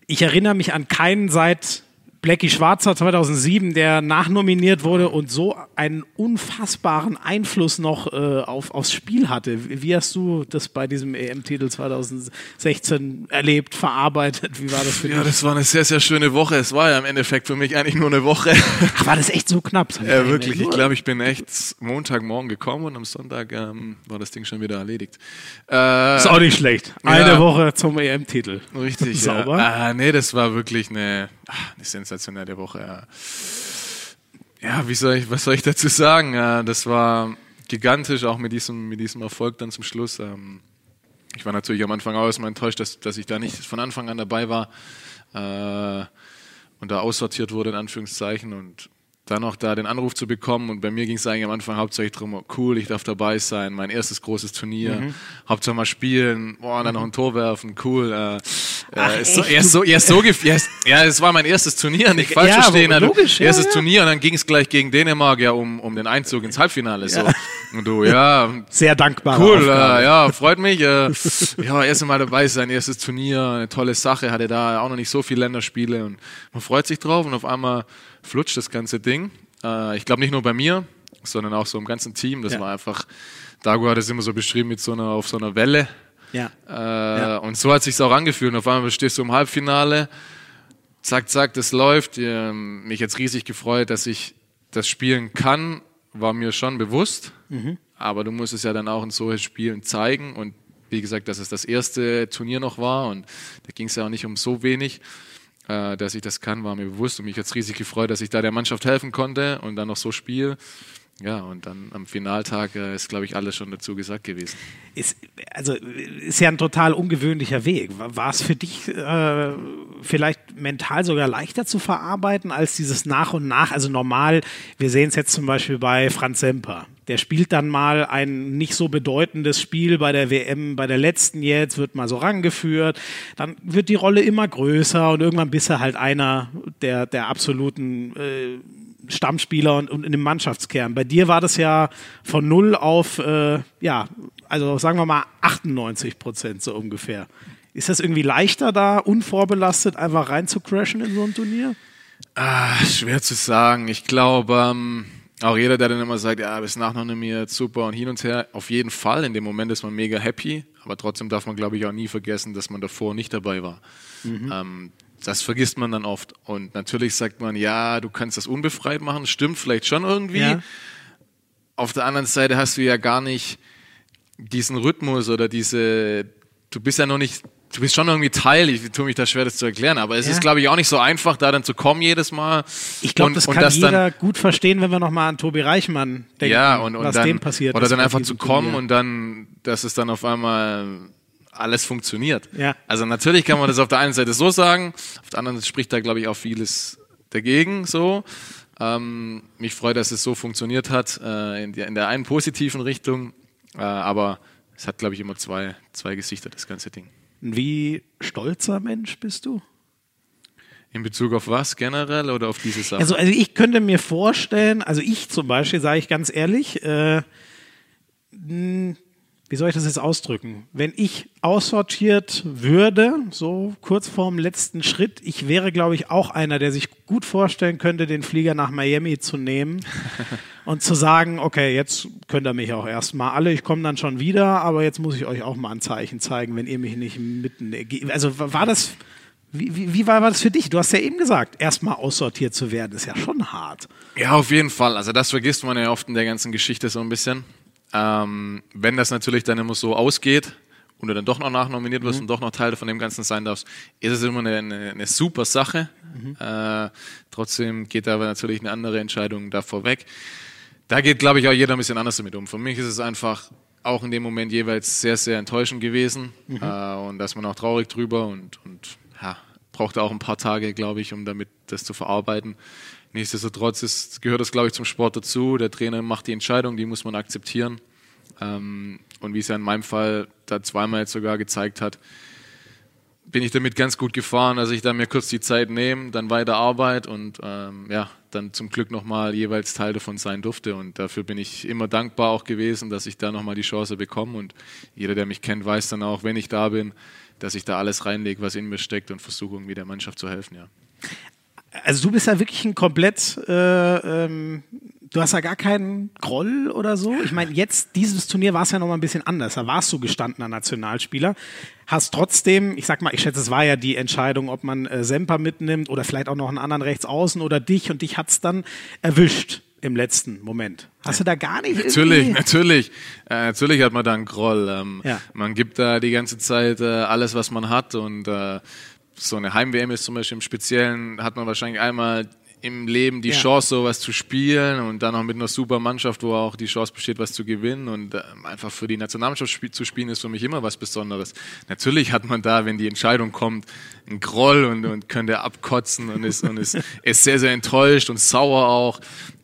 ich erinnere mich an keinen seit Blackie Schwarzer 2007, der nachnominiert wurde und so einen unfassbaren Einfluss noch äh, auf, aufs Spiel hatte. Wie hast du das bei diesem EM-Titel 2016 erlebt, verarbeitet? Wie war das für Ja, dich? das war eine sehr, sehr schöne Woche. Es war ja im Endeffekt für mich eigentlich nur eine Woche. Ach, war das echt so knapp? Ja, nicht wirklich. Ich glaube, ich bin echt Montagmorgen gekommen und am Sonntag ähm, war das Ding schon wieder erledigt. Äh, Ist auch nicht schlecht. Eine Ja. Woche zum EM-Titel. Richtig, Sauber. Ja. Ah, nee, das war wirklich eine, ah, eine sensationelle Woche. Ja. wie soll ich, was soll ich dazu sagen? Das war gigantisch, auch mit diesem, mit diesem Erfolg dann zum Schluss. Ähm, ich war natürlich am Anfang auch erstmal enttäuscht, dass, dass ich da nicht von Anfang an dabei war äh, und da aussortiert wurde, in Anführungszeichen. Und dann noch da den Anruf zu bekommen. Und bei mir ging es eigentlich am Anfang hauptsächlich darum, cool, ich darf dabei sein, mein erstes großes Turnier, Hauptsache mal spielen, boah, dann noch ein Tor werfen, cool. Äh, Ach, er, ist so, er, ist so, er ist so, er ist, ja, es war mein erstes Turnier, nicht falsch ja, verstehen. Also, logisch, erstes ja, Turnier und dann ging es gleich gegen Dänemark ja um, um den Einzug ins Halbfinale. So. Und du, ja. Sehr dankbar. Cool, äh, ja, freut mich. Äh, ja, erst Mal dabei sein, erstes Turnier, eine tolle Sache, hatte da auch noch nicht so viele Länderspiele und man freut sich drauf und auf einmal flutscht das ganze Ding. Äh, ich glaube nicht nur bei mir, sondern auch so im ganzen Team. Das war einfach, Dago hat es immer so beschrieben mit so einer, auf so einer Welle ja. Äh, ja. Und so hat sich auch angefühlt. Und auf einmal stehst du im Halbfinale, zack, zack, das läuft. Mich jetzt riesig gefreut, dass ich das spielen kann, war mir schon bewusst. Mhm. Aber du musst es ja dann auch in solchen Spielen zeigen. Und wie gesagt, dass es das erste Turnier noch war und da ging es ja auch nicht um so wenig. Äh, dass ich das kann, war mir bewusst und mich jetzt riesig gefreut, dass ich da der Mannschaft helfen konnte und dann noch so spiele. Ja, und dann am Finaltag äh, ist, glaube ich, alles schon dazu gesagt gewesen. Ist, also ist ja ein total ungewöhnlicher Weg. War es für dich äh, vielleicht mental sogar leichter zu verarbeiten als dieses nach und nach? Also normal, wir sehen es jetzt zum Beispiel bei Franz Semper. Der spielt dann mal ein nicht so bedeutendes Spiel bei der WM, bei der letzten jetzt, wird mal so rangeführt. Dann wird die Rolle immer größer und irgendwann bist er halt einer der, der absoluten äh, Stammspieler und, und in dem Mannschaftskern. Bei dir war das ja von null auf, äh, ja, also sagen wir mal 98 Prozent so ungefähr. Ist das irgendwie leichter da, unvorbelastet einfach rein zu crashen in so ein Turnier? Ah, schwer zu sagen. Ich glaube, ähm, auch jeder, der dann immer sagt, ja, bis nach noch eine mir super und hin und her, auf jeden Fall. In dem Moment ist man mega happy, aber trotzdem darf man, glaube ich, auch nie vergessen, dass man davor nicht dabei war. Mhm. Ähm, das vergisst man dann oft. Und natürlich sagt man, ja, du kannst das unbefreit machen, stimmt vielleicht schon irgendwie. Ja. Auf der anderen Seite hast du ja gar nicht diesen Rhythmus oder diese, du bist ja noch nicht, du bist schon irgendwie Teil, ich tue mich da schwer, das zu erklären, aber es ja. ist, glaube ich, auch nicht so einfach, da dann zu kommen jedes Mal. Ich glaube, das kann das jeder gut verstehen, wenn wir nochmal an Tobi Reichmann denken, ja, und, und was dann, dem passiert Oder dann einfach zu kommen Turnier. und dann, dass es dann auf einmal alles funktioniert. Ja. Also natürlich kann man das auf der einen Seite so sagen, auf der anderen Seite spricht da, glaube ich, auch vieles dagegen so. Ähm, mich freut, dass es so funktioniert hat, äh, in, der, in, der, einen positiven Richtung, äh, aber es hat, glaube ich, immer zwei, zwei Gesichter, das ganze Ding. Wie stolzer Mensch bist du? In Bezug auf was generell oder auf diese Sache? Also, also ich könnte mir vorstellen, also ich zum Beispiel, sage ich ganz ehrlich, äh, wie soll ich das jetzt ausdrücken? Wenn ich aussortiert würde, so kurz vorm letzten Schritt, ich wäre, glaube ich, auch einer, der sich gut vorstellen könnte, den Flieger nach Miami zu nehmen und zu sagen, okay, jetzt könnt ihr mich auch erstmal alle, ich komme dann schon wieder, aber jetzt muss ich euch auch mal ein Zeichen zeigen, wenn ihr mich nicht mitten. Also war das. Wie, wie, wie war, war das für dich? Du hast ja eben gesagt, erstmal aussortiert zu werden, ist ja schon hart. Ja, auf jeden Fall. Also das vergisst man ja oft in der ganzen Geschichte so ein bisschen. Ähm, wenn das natürlich dann immer so ausgeht und du dann doch noch nachnominiert wirst mhm. und doch noch Teil von dem Ganzen sein darfst, ist es immer eine, eine, eine super Sache. Mhm. Äh, trotzdem geht aber natürlich eine andere Entscheidung davor weg. Da geht, glaube ich, auch jeder ein bisschen anders damit um. Für mich ist es einfach auch in dem Moment jeweils sehr, sehr enttäuschend gewesen mhm. äh, und dass man auch traurig drüber und, und ja, brauchte auch ein paar Tage, glaube ich, um damit das zu verarbeiten. Nichtsdestotrotz ist, gehört das, glaube ich, zum Sport dazu. Der Trainer macht die Entscheidung, die muss man akzeptieren. Ähm, und wie es ja in meinem Fall da zweimal jetzt sogar gezeigt hat, bin ich damit ganz gut gefahren, dass ich da mir kurz die Zeit nehme, dann weiter Arbeit und ähm, ja, dann zum Glück nochmal jeweils Teil davon sein durfte. Und dafür bin ich immer dankbar auch gewesen, dass ich da nochmal die Chance bekomme. Und jeder, der mich kennt, weiß dann auch, wenn ich da bin, dass ich da alles reinlege, was in mir steckt und versuche irgendwie der Mannschaft zu helfen, ja also du bist ja wirklich ein komplett, äh, ähm, du hast ja gar keinen Groll oder so. Ich meine, jetzt, dieses Turnier war es ja noch mal ein bisschen anders. Da warst du gestandener Nationalspieler. Hast trotzdem, ich sag mal, ich schätze, es war ja die Entscheidung, ob man äh, Semper mitnimmt oder vielleicht auch noch einen anderen Rechtsaußen oder dich und dich hat's dann erwischt im letzten Moment. Hast du da gar nicht Natürlich, natürlich. Äh, natürlich hat man da einen Groll. Ähm, ja. Man gibt da die ganze Zeit äh, alles, was man hat und äh, so eine Heim-WM ist zum Beispiel im Speziellen, hat man wahrscheinlich einmal im Leben die ja. Chance, sowas zu spielen und dann noch mit einer super Mannschaft, wo auch die Chance besteht, was zu gewinnen und äh, einfach für die Nationalmannschaft zu spielen, ist für mich immer was Besonderes. Natürlich hat man da, wenn die Entscheidung kommt, einen Groll und, und könnte abkotzen und ist, und ist, ist sehr, sehr enttäuscht und sauer auch.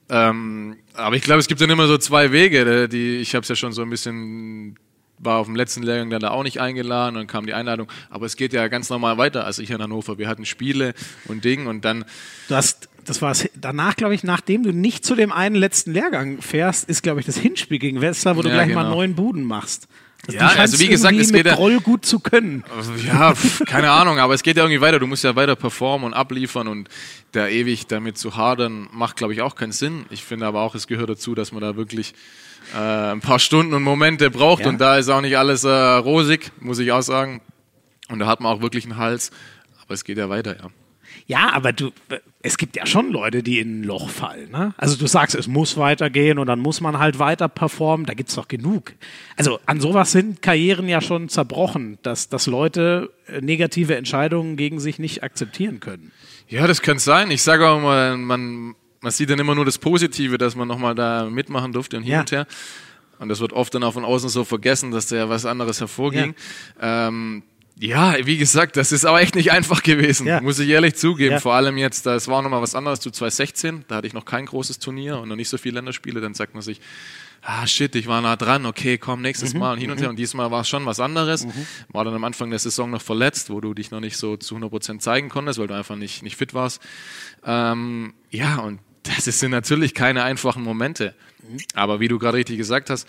Ähm, aber ich glaube, es gibt dann immer so zwei Wege. Die, ich habe es ja schon so ein bisschen war auf dem letzten Lehrgang dann da auch nicht eingeladen und dann kam die Einladung. Aber es geht ja ganz normal weiter als ich in Hannover. Wir hatten Spiele und Ding und dann. Du hast, das war danach, glaube ich, nachdem du nicht zu dem einen letzten Lehrgang fährst, ist, glaube ich, das Hinspiel gegen Wetzlar, wo du Ja, gleich genau. mal neun Buden machst. Das Ja, die scheinst also wie gesagt, es geht ja- Groll gut zu können. Ja, pf, keine Ahnung, aber es geht ja irgendwie weiter. Du musst ja weiter performen und abliefern und da ewig damit zu hadern, macht, glaube ich, auch keinen Sinn. Ich finde aber auch, es gehört dazu, dass man da wirklich äh, ein paar Stunden und Momente braucht Ja. und da ist auch nicht alles äh, rosig, muss ich auch sagen. Und da hat man auch wirklich einen Hals. Aber es geht ja weiter, ja. Ja, aber du, es gibt ja schon Leute, die in ein Loch fallen. Ne? Also du sagst, es muss weitergehen und dann muss man halt weiter performen. Da gibt es doch genug. Also an sowas sind Karrieren ja schon zerbrochen, dass, dass Leute äh, negative Entscheidungen gegen sich nicht akzeptieren können. Ja, das könnte sein. Ich sage auch mal, man, man sieht dann immer nur das Positive, dass man nochmal da mitmachen durfte und hin Ja. und her. Und das wird oft dann auch von außen so vergessen, dass da ja was anderes hervorging. Ja. Ähm, ja, wie gesagt, das ist aber echt nicht einfach gewesen, Ja. muss ich ehrlich zugeben. Ja. Vor allem jetzt, das war nochmal was anderes zu 2016, da hatte ich noch kein großes Turnier und noch nicht so viele Länderspiele, dann sagt man sich, ah shit, ich war nah dran, okay, komm, nächstes Mal und hin und her. Und diesmal war es schon was anderes. War dann am Anfang der Saison noch verletzt, wo du dich noch nicht so zu 100% zeigen konntest, weil du einfach nicht, nicht fit warst. Ähm, ja, und das sind natürlich keine einfachen Momente. Aber wie du gerade richtig gesagt hast,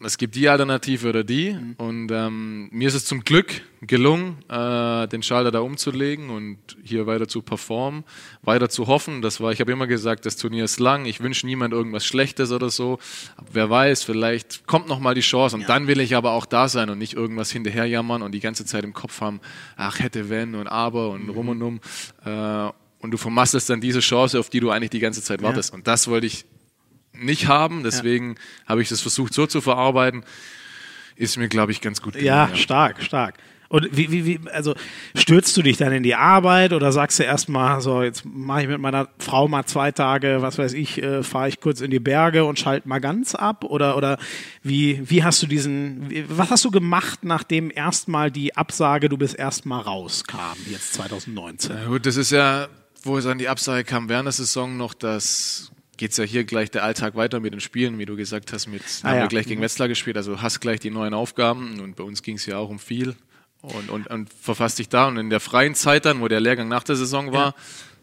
es gibt die Alternative oder die. Und ähm, mir ist es zum Glück gelungen, äh, den Schalter da umzulegen und hier weiter zu performen, weiter zu hoffen. Das war, ich habe immer gesagt, das Turnier ist lang. Ich wünsche niemand irgendwas Schlechtes oder so. Aber wer weiß, vielleicht kommt noch mal die Chance. Und dann will ich aber auch da sein und nicht irgendwas hinterherjammern und die ganze Zeit im Kopf haben, ach hätte wenn und aber und rum und um. Äh, und du vermasselst dann diese Chance, auf die du eigentlich die ganze Zeit wartest. Und das wollte ich nicht haben. Deswegen habe ich das versucht so zu verarbeiten. Ist mir, glaube ich, ganz gut Ja, gelungen. stark, stark. Und wie, wie, wie, also stürzt du dich dann in die Arbeit oder sagst du erstmal, so, jetzt mache ich mit meiner Frau mal zwei Tage, was weiß ich, äh, fahre ich kurz in die Berge und schalte mal ganz ab? Oder, oder wie, wie hast du diesen, was hast du gemacht, nachdem erstmal die Absage, du bist erstmal raus, kam, jetzt 2019? Na gut, das ist ja, wo es an die Absage kam während der Saison noch, das geht's ja hier gleich der Alltag weiter mit den Spielen, wie du gesagt hast, mit Ah, haben ja. wir gleich gegen Wetzlar gespielt, also hast gleich die neuen Aufgaben und bei uns ging es ja auch um viel und, und, und verfasst dich da und in der freien Zeit dann, wo der Lehrgang nach der Saison war,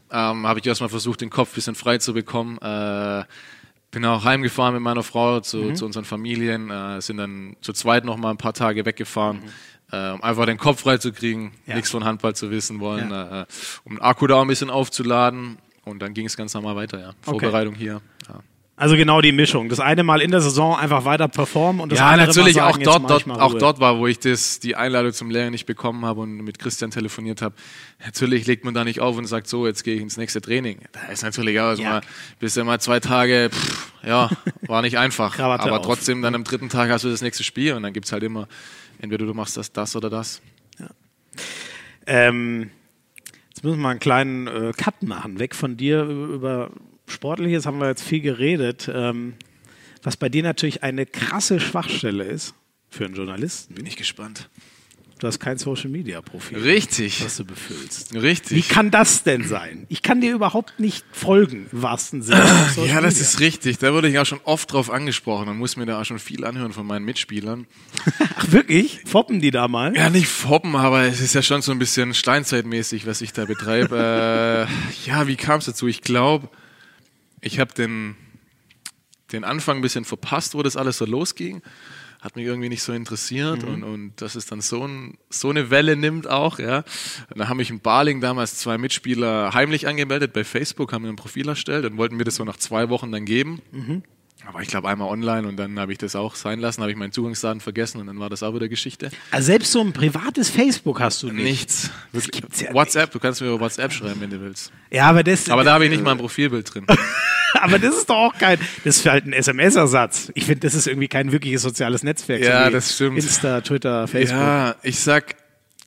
ähm, habe ich erstmal versucht, den Kopf ein bisschen frei zu bekommen. Äh, bin auch heimgefahren mit meiner Frau zu, Mhm. zu unseren Familien, äh, sind dann zu zweit noch mal ein paar Tage weggefahren, Mhm. Um einfach den Kopf frei zu kriegen, Ja. nichts von Handball zu wissen wollen, äh, um den Akku da ein bisschen aufzuladen und dann ging es ganz normal weiter, ja. Vorbereitung hier. Ja, Also genau die Mischung. Das eine Mal in der Saison einfach weiter performen und das ja andere natürlich mal sagen, auch dort, dort, auch dort war, wo ich das, die Einladung zum Lehrgang nicht bekommen habe und mit Christian telefoniert habe. Natürlich legt man da nicht auf und sagt so, jetzt gehe ich ins nächste Training. Da ist natürlich auch also Ja. mal, bist ja mal zwei Tage, pff, ja, war nicht einfach. Aber auf. trotzdem dann am dritten Tag hast du das nächste Spiel und dann gibt's halt immer, entweder du machst das, das oder das. Ähm, jetzt müssen wir mal einen kleinen äh, Cut machen. Weg von dir über Sportliches haben wir jetzt viel geredet. Ähm, was bei dir natürlich eine krasse Schwachstelle ist für einen Journalisten. Bin ich gespannt. Du hast kein Social Media Profil, Richtig. was du befüllst. Richtig. Wie kann das denn sein? Ich kann dir überhaupt nicht folgen, im wahrsten Sinne. Ja, das Media. ist richtig. Da wurde ich auch schon oft drauf angesprochen und muss mir da auch schon viel anhören von meinen Mitspielern. Ach, wirklich? Foppen die da mal? Ja, nicht foppen, aber es ist ja schon so ein bisschen steinzeitmäßig, was ich da betreibe. äh, ja, wie kam es dazu? Ich glaube, ich habe den, den Anfang ein bisschen verpasst, wo das alles so losging. Hat mich irgendwie nicht so interessiert und, und dass es dann so, ein, so eine Welle nimmt auch, ja. Und dann haben mich in Baling damals zwei Mitspieler heimlich angemeldet bei Facebook, haben mir ein Profil erstellt und wollten mir das so nach zwei Wochen dann geben. Aber ich glaube einmal online und dann habe ich das auch sein lassen, habe ich meinen Zugangsdaten vergessen und dann war das auch wieder Geschichte. Also selbst so ein privates Facebook hast du nicht. Nichts. Das gibt's ja WhatsApp, du kannst mir über WhatsApp schreiben, wenn du willst. Ja, aber das. Aber da habe ich nicht mal ein Profilbild drin. Aber das ist doch auch kein, das ist halt ein SMS-Ersatz. Ich finde, das ist irgendwie kein wirkliches soziales Netzwerk. Ja, so das stimmt. Insta, Twitter, Facebook. Ja, ich sag,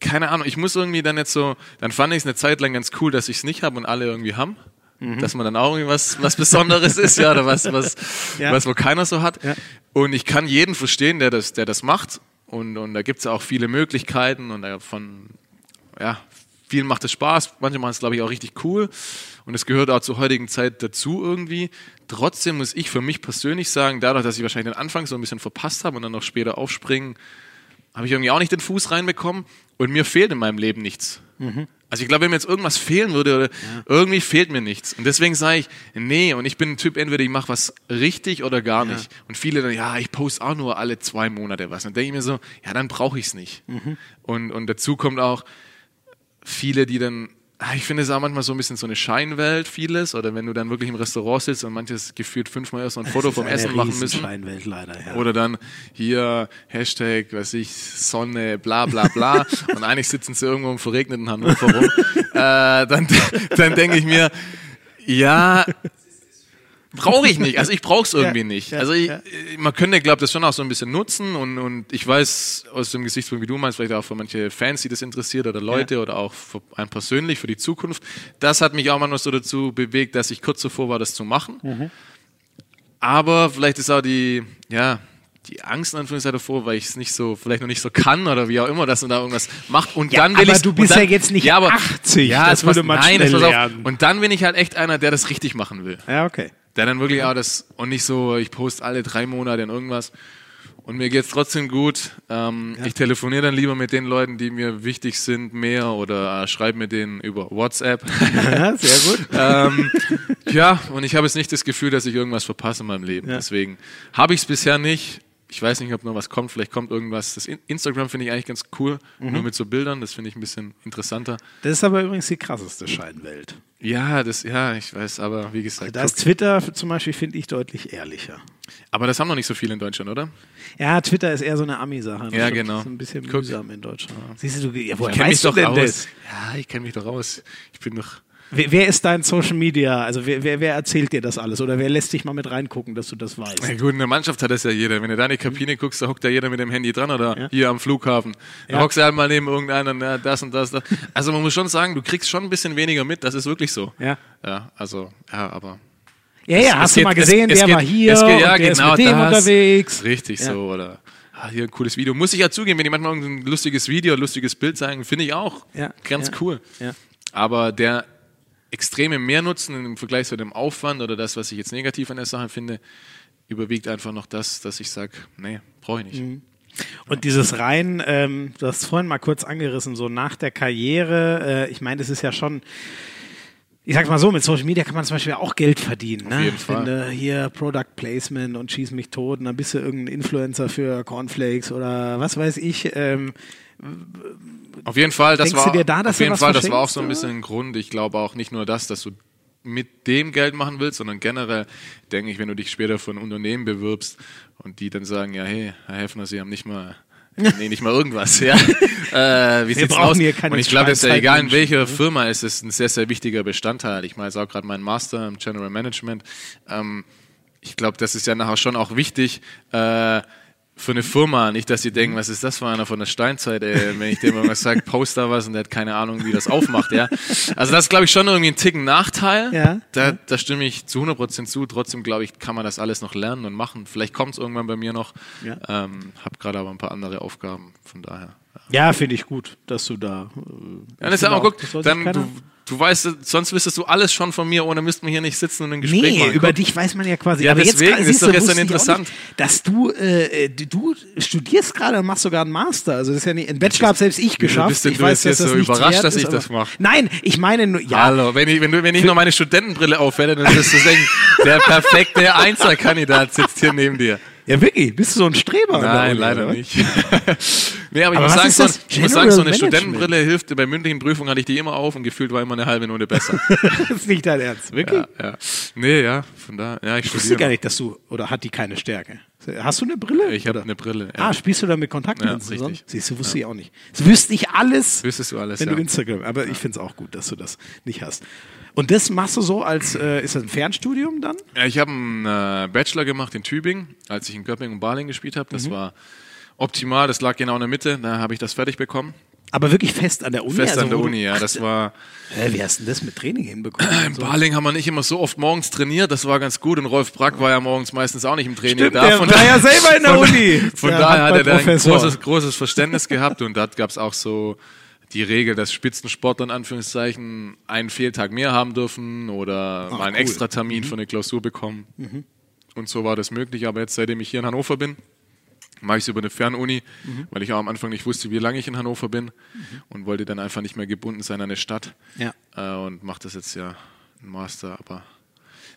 keine Ahnung, ich muss irgendwie dann jetzt so, dann fand ich es eine Zeit lang ganz cool, dass ich es nicht habe und alle irgendwie haben. Mhm. Dass man dann auch irgendwie was, was Besonderes ist, ja, oder was, was, Ja. was wo keiner so hat. Ja. Und ich kann jeden verstehen, der das, der das macht. Und, und da gibt es auch viele Möglichkeiten und davon, ja, vielen macht es Spaß, manche machen es, glaube ich, auch richtig cool. Und es gehört auch zur heutigen Zeit dazu irgendwie. Trotzdem muss ich für mich persönlich sagen, dadurch, dass ich wahrscheinlich den Anfang so ein bisschen verpasst habe und dann noch später aufspringen, habe ich irgendwie auch nicht den Fuß reinbekommen und mir fehlt in meinem Leben nichts. Mhm. Also ich glaube, wenn mir jetzt irgendwas fehlen würde, oder ja. irgendwie fehlt mir nichts. Und deswegen sage ich, nee, und ich bin ein Typ, entweder ich mache was richtig oder gar ja. nicht. Und viele dann, ja, ich poste auch nur alle zwei Monate was. Und dann denke ich mir so, ja, dann brauche ich es nicht. Mhm. Und, und dazu kommt auch viele, die dann ich finde es auch manchmal so ein bisschen so eine Scheinwelt, vieles. Oder wenn du dann wirklich im Restaurant sitzt und manches gefühlt fünfmal erst ein Foto vom Essen machen müssen. Scheinwelt leider, ja. Oder dann hier Hashtag, weiß ich, Sonne, bla bla bla. und eigentlich sitzen sie irgendwo im verregneten Hannover rum. äh, dann dann denke ich mir, ja, Brauche ich nicht. Also ich brauche es irgendwie ja, nicht. Ja, also ich, ja. man könnte, glaube ich, das schon auch so ein bisschen nutzen und, und ich weiß aus dem Gesichtspunkt, wie du meinst, vielleicht auch für manche Fans, die das interessiert oder Leute oder auch für einen persönlich, für die Zukunft. Das hat mich auch manchmal so dazu bewegt, dass ich kurz davor war, das zu machen. Mhm. Aber vielleicht ist auch die, ja, die Angst in Anführungszeichen davor, weil ich es nicht so, vielleicht noch nicht so kann oder wie auch immer, dass man da irgendwas macht. Und ja, dann will ich. Aber du bist dann, ja jetzt nicht ja, aber, 80. Ja, das, das würde man nein, schnell lernen. Auf, und dann bin ich halt echt einer, der das richtig machen will. Ja, okay. Der dann wirklich auch das, und nicht so, ich poste alle drei Monate in irgendwas. Und mir geht's trotzdem gut. Ähm, ja. Ich telefoniere dann lieber mit den Leuten, die mir wichtig sind, mehr oder äh, schreibe mit denen über WhatsApp. Ja, sehr gut. ähm, ja, und ich habe jetzt nicht das Gefühl, dass ich irgendwas verpasse in meinem Leben. Ja. Deswegen habe ich es bisher nicht. Ich weiß nicht, ob noch was kommt. Vielleicht kommt irgendwas. Das Instagram finde ich eigentlich ganz cool, mhm. nur mit so Bildern. Das finde ich ein bisschen interessanter. Das ist aber übrigens die krasseste Scheinwelt. Ja, das, ja, ich weiß, aber wie gesagt. Da ist Twitter zum Beispiel, finde ich, deutlich ehrlicher. Aber das haben noch nicht so viele in Deutschland, oder? Ja, Twitter ist eher so eine Ami-Sache. Ja, genau. Das ist ein bisschen mühsam in Deutschland. Siehst du, ja, woher ich kenne mich doch raus. Das? Ja, ich kenne mich doch raus. Ich bin doch Wer, wer, ist dein Social Media? Also wer, wer, wer, erzählt dir das alles? Oder wer lässt dich mal mit reingucken, dass du das weißt? Ja, gut, in der Mannschaft hat das ja jeder. Wenn du da in die Kabine guckst, da hockt ja jeder mit dem Handy dran oder ja. hier am Flughafen. Da ja. hockst du halt mal neben irgendeinem, ja, das und das, das. Also man muss schon sagen, du kriegst schon ein bisschen weniger mit. Das ist wirklich so. Ja. Ja, also, ja, aber. Ja, ja, es, hast es du geht, mal gesehen, es, der geht, war hier, geht, ja, der genau ist mit dem das, unterwegs. Richtig so, oder ah, hier ein cooles Video. Muss ich ja zugeben, wenn die manchmal ein lustiges Video, ein lustiges Bild zeigen, finde ich auch ja, ganz cool. Ja. Aber der extreme Mehrnutzen im Vergleich zu dem Aufwand oder das, was ich jetzt negativ an der Sache finde, überwiegt einfach noch das, dass ich sage, nee, brauche ich nicht. Mhm. Und dieses rein, ähm, du hast vorhin mal kurz angerissen, so nach der Karriere, äh, ich meine, das ist ja schon, ich sag's mal so, mit Social Media kann man zum Beispiel auch Geld verdienen. Ne? Auf jeden Fall. Finde hier Product Placement und schieß mich tot und dann bist du irgendein Influencer für Cornflakes oder was weiß ich. Ähm, auf jeden Fall, das war, da, auf jeden Fall, das war auch so ein bisschen ein Grund. Ich glaube auch nicht nur das, dass du mit dem Geld machen willst, sondern generell denke ich, wenn du dich später für ein Unternehmen bewirbst und die dann sagen, ja, hey, Herr Heffner, Sie haben nicht mal nee, nicht mal irgendwas. Ja. äh, wie sieht's aus? Und ich glaube, es ist ja egal in welcher? Firma ist es ein sehr, sehr wichtiger Bestandteil. Ich meine jetzt auch gerade meinen Master im General Management. Ähm, ich glaube, das ist ja nachher schon auch wichtig. Äh, für eine Firma, nicht, dass sie denken, was ist das für einer von der Steinzeit, ey, wenn ich dem irgendwas sage, post da was und der hat keine Ahnung, wie das aufmacht, ja. Also das ist, glaube ich, schon irgendwie ein Ticken Nachteil. Ja. Da, da stimme ich zu 100% zu. Trotzdem, glaube ich, kann man das alles noch lernen und machen. Vielleicht kommt es irgendwann bei mir noch. Ja. Ähm, hab gerade aber ein paar andere Aufgaben, von daher. Ja, finde ich gut, dass du da. Äh, ja, das ist ja auch, guck, dann, du, Du weißt, sonst wüsstest du alles schon von mir, ohne müssten wir hier nicht sitzen und ein Gespräch nee, machen. Nee, über dich weiß man ja quasi. Ja, aber deswegen jetzt, ist doch jetzt dann interessant. Nicht, dass du, äh, du studierst gerade und machst sogar einen Master. Also das ist ja nicht, ein Bachelor habe selbst ich geschafft. Bist denn ich du weiß, jetzt dass so überrascht, dass ich das mache? Nein, ich meine nur, ja. Hallo, wenn ich, wenn, du, wenn ich noch meine Studentenbrille aufwende, dann wirst du denken, der perfekte Einzelkandidat sitzt hier neben dir. Ja, wirklich? Bist du so ein Streber? Nein, leider nicht. nee, aber, aber ich muss sagen, so, ich muss sagen, so eine Management? Studentenbrille hilft, bei mündlichen Prüfungen hatte ich die immer auf und gefühlt war immer eine halbe Minute besser. das ist nicht dein Ernst, wirklich? Ja, ja. Nee, ja, von da, ja, ich, ich wusste gar nicht, dass du, oder hat die keine Stärke? Hast du eine Brille? Ich habe eine Brille. Ja. Ah, spielst du da mit Kontaktlinsen? Ja, Siehst du, wusste ja. ich auch nicht. Das wüsste ich alles. Wüsstest du alles, Wenn du Instagram, aber ich finde es auch gut, dass du das nicht hast. Und das machst du so als, äh, ist das ein Fernstudium dann? Ja, ich habe einen äh, Bachelor gemacht in Tübingen, als ich in Göppingen und Baling gespielt habe. Das mhm. war optimal, das lag genau in der Mitte, da habe ich das fertig bekommen. Aber wirklich fest an der Uni? Fest also, an der Uni, ja. Das war. Hä, wie hast du denn das mit Training hinbekommen? Im so? Baling haben wir nicht immer so oft morgens trainiert, das war ganz gut. Und Rolf Brack war ja morgens meistens auch nicht im Training Stimmt, da. Der von war ja selber in der von, Uni. Von, daher hat er da ein großes, großes Verständnis gehabt und da gab es auch so die Regel, dass Spitzensportler in Anführungszeichen einen Fehltag mehr haben dürfen oder Ach, mal einen cool. extra Termin für eine Klausur bekommen. Und so war das möglich. Aber jetzt, seitdem ich hier in Hannover bin, mache ich es über eine Fernuni, weil ich auch am Anfang nicht wusste, wie lange ich in Hannover bin und wollte dann einfach nicht mehr gebunden sein an eine Stadt. Ja. Äh, und mache das jetzt ja ein Master, aber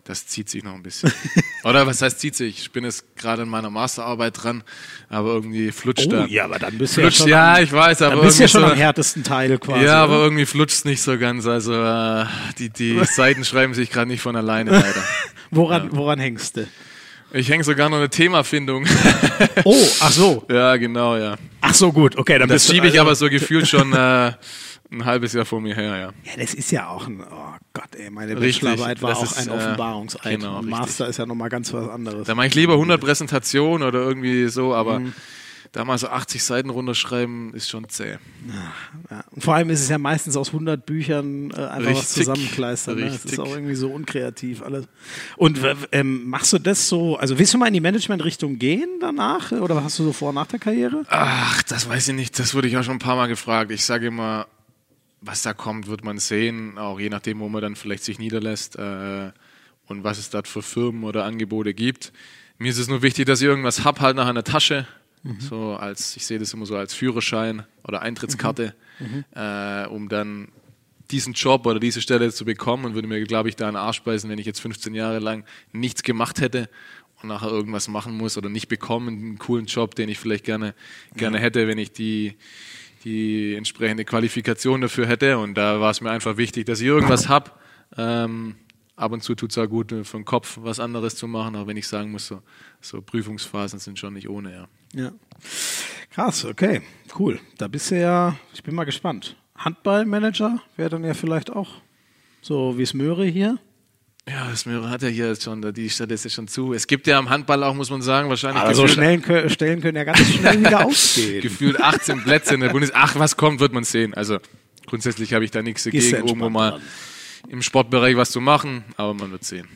das zieht sich noch ein bisschen. Oder was heißt zieht sich? Ich bin jetzt gerade in meiner Masterarbeit dran, aber irgendwie flutscht Oh, da. ja, aber dann bist du ja Flutscht, schon, ja, am, ich weiß, aber dann bist ja irgendwie schon so, am härtesten Teil quasi. ja, aber oder? irgendwie flutscht es nicht so ganz. Also äh, die, die Seiten schreiben sich gerade nicht von alleine leider. woran, woran hängst du? Ich hänge sogar noch eine Themafindung. Oh, ach so. ja, genau, ja. Ach so, gut. Okay, dann Das bist du schiebe ich also- aber so gefühlt schon äh, ein halbes Jahr vor mir her, ja. Ja, das ist ja auch ein, oh Gott, ey, meine Richtig, Bachelorarbeit war auch ist, ein äh, Offenbarungseid. genau, Und richtig. Master ist ja nochmal ganz was anderes. Da mache ich lieber 100 Präsentationen oder irgendwie so, aber Mhm. da mal so 80 Seiten runterschreiben ist schon zäh. Ja. Und vor allem ist es ja meistens aus 100 Büchern äh, einfach was Richtig, zusammenkleistern. Ne? Das ist auch irgendwie so unkreativ alles. Und ähm, machst du das so, also willst du mal in die Management-Richtung gehen danach? Oder was hast du so vor nach der Karriere? Ach, das weiß ich nicht. Das wurde ich auch schon ein paar Mal gefragt. Ich sage immer, was da kommt, wird man sehen. Auch je nachdem, wo man dann vielleicht sich niederlässt äh, und was es dort für Firmen oder Angebote gibt. Mir ist es nur wichtig, dass ich irgendwas hab halt nach einer Tasche. So als, ich sehe das immer so als Führerschein oder Eintrittskarte, Äh, um dann diesen Job oder diese Stelle zu bekommen und würde mir, glaube ich, da einen Arsch beißen, wenn ich jetzt 15 Jahre lang nichts gemacht hätte und nachher irgendwas machen muss oder nicht bekommen, einen coolen Job, den ich vielleicht gerne, gerne hätte, wenn ich die, die entsprechende Qualifikation dafür hätte. Und da war es mir einfach wichtig, dass ich irgendwas habe. Ähm, ab und zu tut es auch gut, äh, für den Kopf was anderes zu machen, auch wenn ich sagen muss, so, so Prüfungsphasen sind schon nicht ohne, ja. Ja. Krass, okay, cool. Da bist du ja, ich bin mal gespannt. Handballmanager wäre dann ja vielleicht auch so wie es Möhre hier. Ja, das hat ja hier jetzt schon, die ja schon zu. Es gibt ja am Handball auch, muss man sagen, wahrscheinlich Aber so gefühlt- schnellen Stellen können ja ganz schnell wieder ausgehen. gefühlt 18 Plätze in der Bundes. Ach, was kommt, wird man sehen. Also grundsätzlich habe ich da nichts dagegen, irgendwo mal dran. im Sportbereich was zu machen, aber man wird sehen.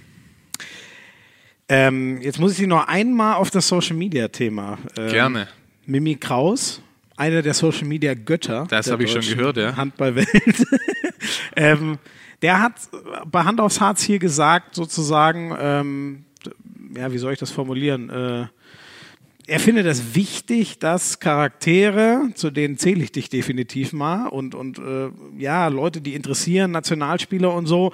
Ähm, jetzt muss ich Sie noch einmal auf das Social Media Thema. Ähm, Gerne. Mimi Kraus, eine der Social Media Götter. Das habe ich schon gehört, ja. Handballwelt. ähm, der hat bei Hand aufs Harz hier gesagt, sozusagen, ähm, ja, wie soll ich das formulieren? Äh, er findet es wichtig, dass Charaktere, zu denen zähle ich dich definitiv mal, und, und äh, ja, Leute, die interessieren, Nationalspieler und so,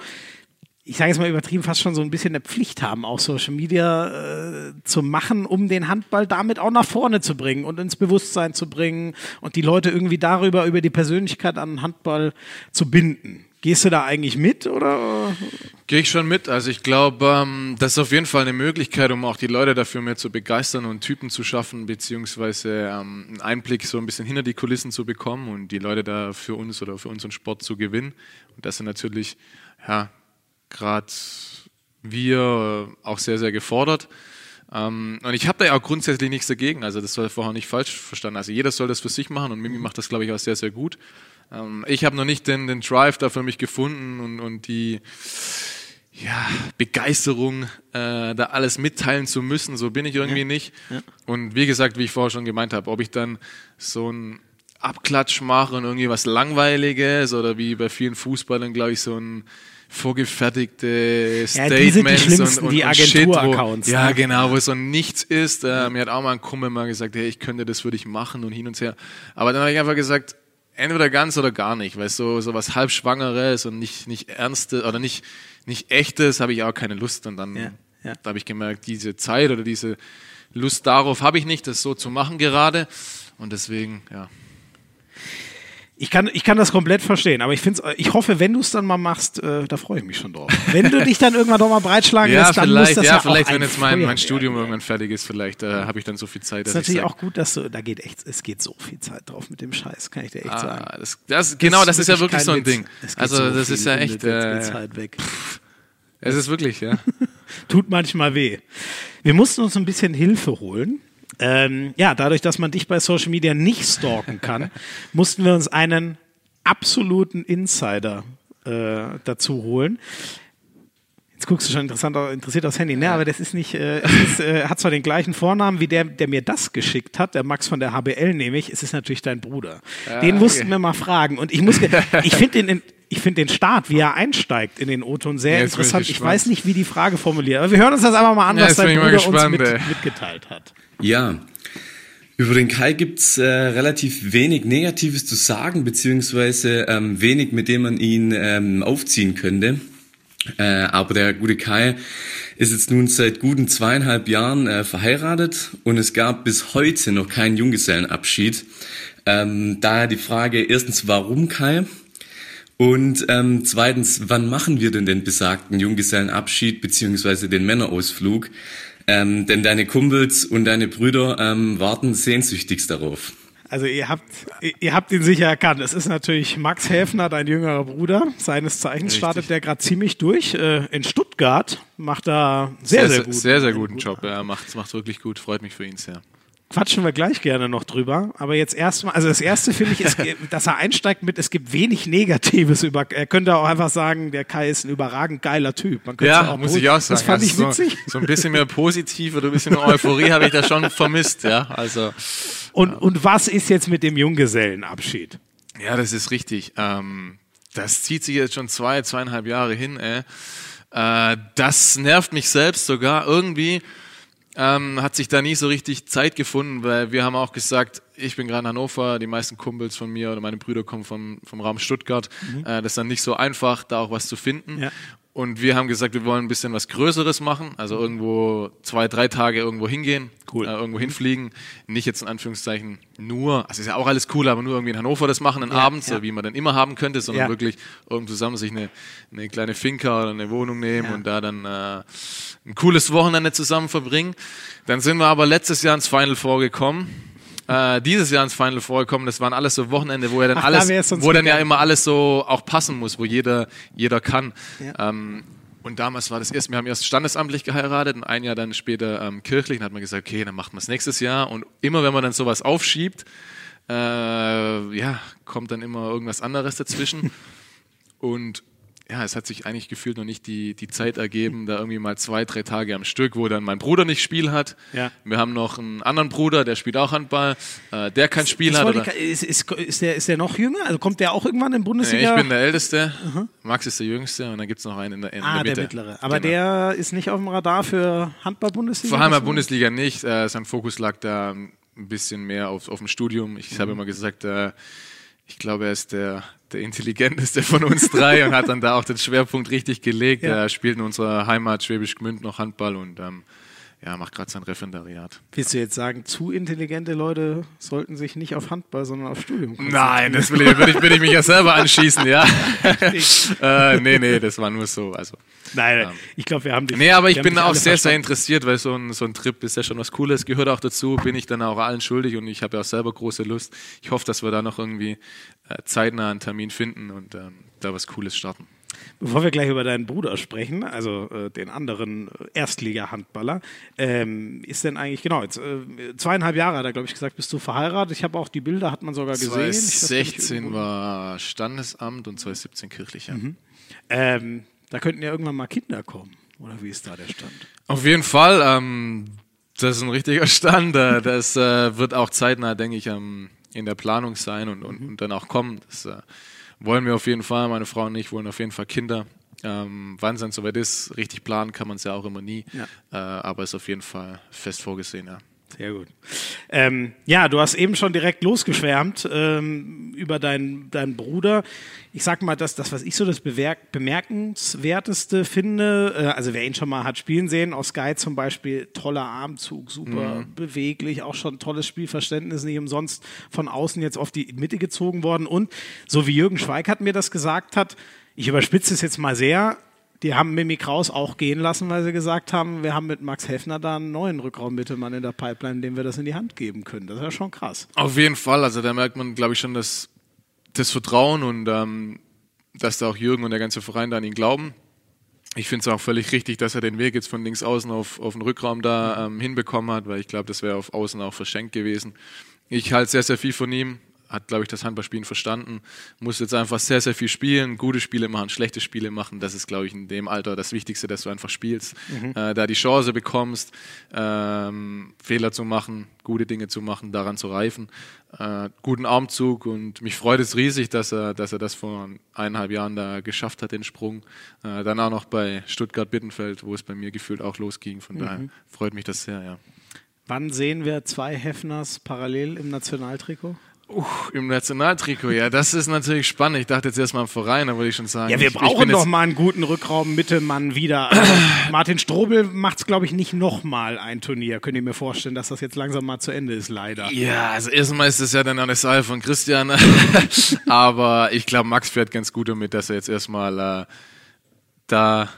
ich sage jetzt mal übertrieben, fast schon so ein bisschen eine Pflicht haben, auch Social Media äh, zu machen, um den Handball damit auch nach vorne zu bringen und ins Bewusstsein zu bringen und die Leute irgendwie darüber, über die Persönlichkeit an Handball zu binden. Gehst du da eigentlich mit oder? Gehe ich schon mit. Also ich glaube, ähm, das ist auf jeden Fall eine Möglichkeit, um auch die Leute dafür mehr zu begeistern und Typen zu schaffen, beziehungsweise ähm, einen Einblick so ein bisschen hinter die Kulissen zu bekommen und die Leute da für uns oder für unseren Sport zu gewinnen. Und das sind natürlich, ja, gerade wir äh, auch sehr, sehr gefordert. Ähm, und ich habe da ja auch grundsätzlich nichts dagegen. Also das soll vorher nicht falsch verstanden. Also jeder soll das für sich machen und Mimi macht das, glaube ich, auch sehr, sehr gut. Ähm, ich habe noch nicht den, den Drive da für mich gefunden und, und die ja, Begeisterung, äh, da alles mitteilen zu müssen. So bin ich irgendwie nicht. Und wie gesagt, wie ich vorher schon gemeint habe, ob ich dann so ein Abklatsch mache und irgendwie was Langweiliges oder wie bei vielen Fußballern, glaube ich, so ein vorgefertigte Ja, die Statements und, und, die und Shit, wo, Agentur-Accounts, Ja, ne? genau, wo es so nichts ist. Äh, mir hat auch mal ein Kumpel mal gesagt, hey, ich könnte das, würde ich machen und hin und her. Aber dann habe ich einfach gesagt, entweder ganz oder gar nicht, weil so, so was halbschwangeres und nicht, nicht ernstes oder nicht, nicht echtes habe ich auch keine Lust. Und dann Ja, ja. da habe ich gemerkt, diese Zeit oder diese Lust darauf habe ich nicht, das so zu machen gerade. Und deswegen, ja. Ich kann, ich kann das komplett verstehen, aber ich find's, ich hoffe, wenn du es dann mal machst, äh, da freue ich mich schon drauf. Wenn du dich dann irgendwann doch mal breitschlagen Ja, lässt, dann muss das ja, ja, auch vielleicht, ein wenn jetzt mein, mein Studium werden. irgendwann fertig ist, vielleicht äh, habe ich dann so viel Zeit, Das dass ist ich natürlich auch gut, dass du, da geht echt, es geht so viel Zeit drauf mit dem Scheiß, kann ich dir echt sagen. ah, das, das, genau, das ist ja wirklich so ein Witz. Ding. Es Also so das ist ja echt, äh, Zeit weg. es ist wirklich, ja. Tut manchmal weh. Wir mussten uns ein bisschen Hilfe holen. Ähm, ja, dadurch, dass man dich bei Social Media nicht stalken kann, mussten wir uns einen absoluten Insider äh, dazu holen. Jetzt guckst du schon interessant, interessiert aufs Handy, ne? Aber das ist nicht, äh, ist, äh, hat zwar den gleichen Vornamen wie der, der mir das geschickt hat, der Max von der HBL nämlich, es ist natürlich dein Bruder. Ja, den mussten okay. wir mal fragen. Und ich muss, ich finde den, ich finde den Start, wie er einsteigt in den O-Ton, sehr Ja, ich interessant. Ich, gespannt. weiß nicht, wie die Frage formuliert. Aber wir hören uns das einfach mal an, Ja, was dein ich Bruder uns gespannt, mit, ey. mitgeteilt hat. Ja, über den Kai gibt's äh, relativ wenig Negatives zu sagen, beziehungsweise ähm, wenig, mit dem man ihn ähm, aufziehen könnte. Äh, aber der gute Kai ist jetzt nun seit guten zweieinhalb Jahren äh, verheiratet und es gab bis heute noch keinen Junggesellenabschied. Ähm, daher die Frage erstens, warum Kai? Und ähm, zweitens, wann machen wir denn den besagten Junggesellenabschied beziehungsweise den Männerausflug? Ähm, denn deine Kumpels und deine Brüder ähm, warten sehnsüchtigst darauf. Also ihr habt, ihr habt ihn sicher erkannt. Es ist natürlich Max Häfner, dein jüngerer Bruder. Seines Zeichens startet der gerade ziemlich durch. Äh, in Stuttgart macht er sehr, sehr, gut. Sehr, sehr guten Job. Er macht, macht wirklich gut. Freut mich für ihn sehr. Quatschen wir gleich gerne noch drüber. Aber jetzt erstmal, also das erste finde ich, ist, dass er einsteigt mit, es gibt wenig Negatives über, er könnte auch einfach sagen, der Kai ist ein überragend geiler Typ. Ja, muss ich auch sagen. Das fand ich Also witzig. So, so ein bisschen mehr positiv oder ein bisschen mehr Euphorie habe ich da schon vermisst. Ja, also. Und, und was ist jetzt mit dem Junggesellenabschied? Ja, das ist richtig. Ähm, das zieht sich jetzt schon zwei, zweieinhalb Jahre hin. Ey. Äh, das nervt mich selbst sogar. Irgendwie ähm, hat sich da nie so richtig Zeit gefunden, weil wir haben auch gesagt, ich bin gerade in Hannover, die meisten Kumpels von mir oder meine Brüder kommen vom, vom Raum Stuttgart. Äh, das ist dann nicht so einfach, da auch was zu finden. Ja. Und wir haben gesagt, wir wollen ein bisschen was Größeres machen, also irgendwo zwei, drei Tage irgendwo hingehen, Cool. äh, irgendwo hinfliegen. Nicht jetzt in Anführungszeichen nur, also ist ja auch alles cool, aber nur irgendwie in Hannover das machen, einen Ja, Abend, ja. so wie man dann immer haben könnte, sondern Ja. wirklich irgendwo zusammen sich eine, eine kleine Finca oder eine Wohnung nehmen und da dann äh, ein cooles Wochenende zusammen verbringen. Dann sind wir aber letztes Jahr ins Final Four gekommen. Äh, dieses Jahr ins Final Four gekommen, das waren alles so Wochenende, wo ja dann Ach, da alles, sonst wo dann ja immer alles so auch passen muss, wo jeder, jeder kann. Ja. Ähm, und damals war das erst, wir haben erst standesamtlich geheiratet und ein Jahr dann später ähm, kirchlich. Und hat man gesagt, okay, dann macht man es nächstes Jahr. Und immer wenn man dann sowas aufschiebt, äh, ja, kommt dann immer irgendwas anderes dazwischen. und ja, es hat sich eigentlich gefühlt noch nicht die, die Zeit ergeben, da irgendwie mal zwei, drei Tage am Stück, wo dann mein Bruder nicht Spiel hat. Ja. Wir haben noch einen anderen Bruder, der spielt auch Handball, äh, der kein Spiel Das hat. Oder, ist, ist, ist, der, ist der noch jünger? Also kommt der auch irgendwann in Bundesliga? ich bin der Älteste, Max ist der Jüngste und dann gibt es noch einen in der, in ah, der der Mitte. mittlere. Aber Genau. der ist nicht auf dem Radar für Handball-Bundesliga? Vor allem der Bundesliga nicht. Äh, sein Fokus lag da ein bisschen mehr auf, auf dem Studium. Ich Mhm. habe immer gesagt, äh, ich glaube, er ist der, der intelligenteste von uns drei und hat dann da auch den Schwerpunkt richtig gelegt. Ja. Er spielt in unserer Heimat Schwäbisch Gmünd noch Handball und ähm, ja, macht gerade sein Referendariat. Willst du jetzt sagen, zu intelligente Leute sollten sich nicht auf Handball, sondern auf Studium konzentrieren? Nein, das will ich, würde ich, würde ich mich ja selber anschießen, ja. äh, nee, nee, das war nur so. Also. Nein, ich glaube, wir haben dich. Nee, aber ich bin auch sehr, sehr verstanden. interessiert, weil so ein, so ein Trip ist ja schon was Cooles, gehört auch dazu, bin ich dann auch allen schuldig und ich habe ja auch selber große Lust. Ich hoffe, dass wir da noch irgendwie äh, zeitnah einen Termin finden und ähm, da was Cooles starten. Bevor wir gleich über deinen Bruder sprechen, also äh, den anderen äh, Erstliga-Handballer, ähm, ist denn eigentlich, genau, jetzt, äh, zweieinhalb Jahre hat er, glaube ich, gesagt, bist du verheiratet. Ich habe auch die Bilder, hat man sogar gesehen. Ich weiß gar nicht, 2016 irgendwo- war Standesamt und 2017 kirchlicher. Ähm, da könnten ja irgendwann mal Kinder kommen. Oder wie ist da der Stand? Auf jeden Fall, ähm, das ist ein richtiger Stand. Äh, das äh, wird auch zeitnah, denke ich, ähm, in der Planung sein und, und, und dann auch kommen. Das äh, wollen wir auf jeden Fall. Meine Frau und ich wollen auf jeden Fall Kinder. Ähm, wann es dann soweit ist, richtig planen kann man es ja auch immer nie. Ja. Äh, aber ist auf jeden Fall fest vorgesehen, ja. Sehr gut. Ähm, ja, du hast eben schon direkt losgeschwärmt ähm, über deinen, deinen Bruder. Ich sag mal, das, das was ich so das Bewerk bemerkenswerteste finde, äh, also wer ihn schon mal hat spielen sehen, aus Sky zum Beispiel, toller Armzug, super beweglich, auch schon tolles Spielverständnis, nicht umsonst von außen jetzt auf die Mitte gezogen worden. Und so wie Jürgen Schweikart mir das gesagt hat, ich überspitze es jetzt mal sehr, die haben Mimi Kraus auch gehen lassen, weil sie gesagt haben, wir haben mit Max Heffner da einen neuen Rückraummittelmann in der Pipeline, dem wir das in die Hand geben können. Das ist ja schon krass. Auf jeden Fall. Also da merkt man, glaube ich, schon das, das Vertrauen und ähm, dass da auch Jürgen und der ganze Verein da an ihn glauben. Ich finde es auch völlig richtig, dass er den Weg jetzt von links außen auf, auf den Rückraum da ähm, hinbekommen hat, weil ich glaube, das wäre auf außen auch verschenkt gewesen. Ich halte sehr, sehr viel von ihm. Hat, glaube ich, das Handballspielen verstanden, muss jetzt einfach sehr, sehr viel spielen, gute Spiele machen, schlechte Spiele machen. Das ist, glaube ich, in dem Alter das Wichtigste, dass du einfach spielst, mhm. äh, da die Chance bekommst, ähm, Fehler zu machen, gute Dinge zu machen, daran zu reifen. Äh, guten Armzug und mich freut es riesig, dass er, dass er das vor eineinhalb Jahren da geschafft hat, den Sprung. Äh, dann auch noch bei Stuttgart-Bittenfeld, wo es bei mir gefühlt auch losging. Von mhm. daher freut mich das sehr, ja. Wann sehen wir zwei Heffners parallel im Nationaltrikot? Uh, Im Nationaltrikot, ja, das ist natürlich spannend. Ich dachte jetzt erstmal im Verein, da würde ich schon sagen. Ja, wir brauchen doch mal einen guten Rückraum, Mittelmann wieder. Also Martin Strobel macht es, glaube ich, nicht nochmal ein Turnier. Könnt ihr mir vorstellen, dass das jetzt langsam mal zu Ende ist, leider. Ja, also erstmal ist es ja dann eine Sache von Christian. Aber ich glaube, Max fährt ganz gut damit, dass er jetzt erstmal äh, da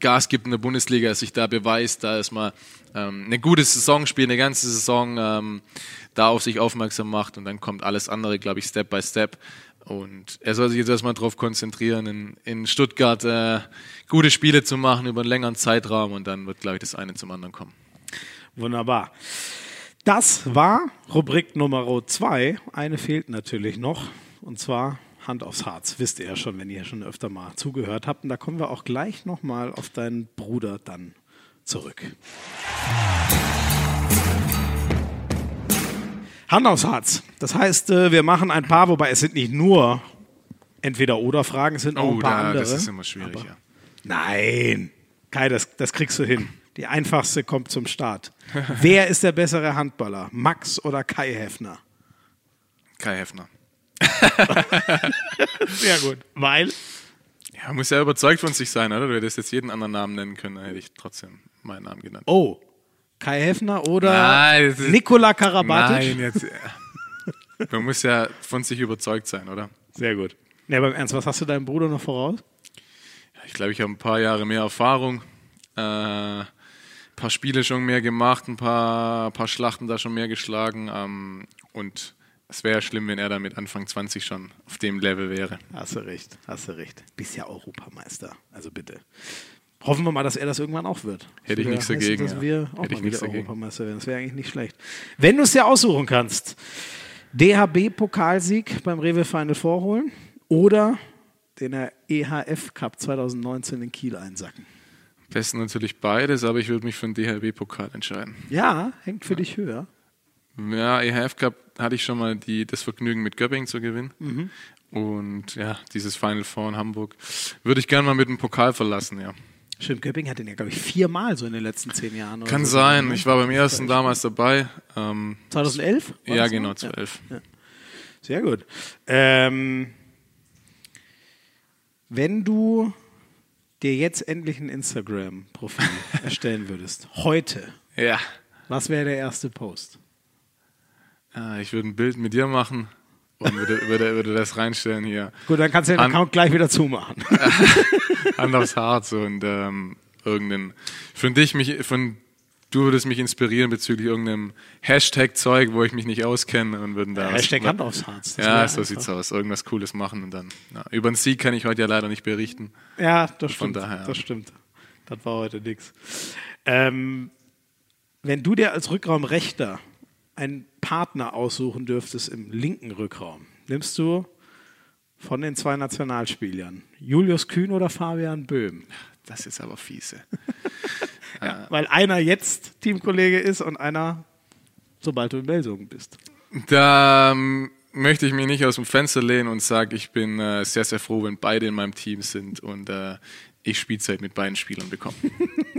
Gas gibt in der Bundesliga, sich da beweist, da erstmal ähm, eine gute Saison spielt, eine ganze Saison ähm, da auf sich aufmerksam macht und dann kommt alles andere, glaube ich, Step by Step. Und er soll sich jetzt erstmal darauf konzentrieren, in, in Stuttgart äh, gute Spiele zu machen über einen längeren Zeitraum und dann wird, glaube ich, das eine zum anderen kommen. Wunderbar. Das war Rubrik Nummer zwei. Eine fehlt natürlich noch und zwar Hand aufs Harz. Wisst ihr ja schon, wenn ihr schon öfter mal zugehört habt. Und da kommen wir auch gleich nochmal auf deinen Bruder dann zurück. Hand aufs Harz. Das heißt, äh, wir machen ein paar, wobei es sind nicht nur entweder oder Fragen, es sind auch oh, ein paar da, andere. Das ist immer schwierig, ja. Nein, Kai, das, das kriegst du hin. Die einfachste kommt zum Start. Wer ist der bessere Handballer? Max oder Kai Heffner? Kai Heffner. Sehr gut. Weil? Ja, muss ja überzeugt von sich sein, oder? Du hättest jetzt jeden anderen Namen nennen können, dann hätte ich trotzdem meinen Namen genannt. Oh, Kai Heffner oder nein, Nikola Karabatic? Nein, jetzt. Man muss ja von sich überzeugt sein, oder? Sehr gut. Ja, aber im Ernst, was hast du deinem Bruder noch voraus? Ich glaube, ich habe ein paar Jahre mehr Erfahrung, äh, ein paar Spiele schon mehr gemacht, ein paar, paar Schlachten da schon mehr geschlagen. Ähm, und es wäre ja schlimm, wenn er da mit Anfang 20 schon auf dem Level wäre. Hast du recht, hast du recht. Bist ja Europameister, also bitte. Hoffen wir mal, dass er das irgendwann auch wird. Hätte ich nichts dagegen. Dass wir auch Hätte mal wieder Europameister werden. Das wäre eigentlich nicht schlecht. Wenn du es dir aussuchen kannst, DHB-Pokalsieg beim Rewe Final vorholen oder den EHF Cup 2019 in Kiel einsacken? Besten natürlich beides, aber ich würde mich für den DHB-Pokal entscheiden. Ja, hängt für ja. dich höher. Ja, EHF Cup hatte ich schon mal die, das Vergnügen mit Göppingen zu gewinnen. Mhm. Und ja, dieses Final Four in Hamburg würde ich gerne mal mit dem Pokal verlassen, ja. Stimmt, Göpping hat den ja, glaube ich, viermal so in den letzten zehn Jahren. Kann so sein. Ich war beim ersten damals dabei. Ähm, 2011? Ja, genau, 2011. Ja. Ja. Sehr gut. Ähm, wenn du dir jetzt endlich ein Instagram-Profil erstellen würdest, heute, ja. was wäre der erste Post? Ah, ich würde ein Bild mit dir machen und würde, würde, würde das reinstellen hier. Gut, dann kannst du den An Account gleich wieder zumachen. Hand aufs Herz und ähm, irgendeinen. Von dich mich, von du würdest mich inspirieren bezüglich irgendeinem Hashtag-Zeug, wo ich mich nicht auskenne und würden da. Hashtag Hand aufs Herz. ja, so einfach. sieht's aus. Irgendwas Cooles machen und dann. Ja. Über den Sieg kann ich heute ja leider nicht berichten. Ja, das stimmt. Daher, das stimmt. Das war heute nichts. Ähm, wenn du dir als Rückraumrechter einen Partner aussuchen dürftest im linken Rückraum, nimmst du von den zwei Nationalspielern Julius Kühn oder Fabian Böhm? Das ist aber fiese. ja, weil einer jetzt Teamkollege ist und einer, sobald du in Belsungen bist. Da ähm, möchte ich mich nicht aus dem Fenster lehnen und sage, ich bin äh, sehr, sehr froh, wenn beide in meinem Team sind und äh, ich Spielzeit mit beiden Spielern bekomme.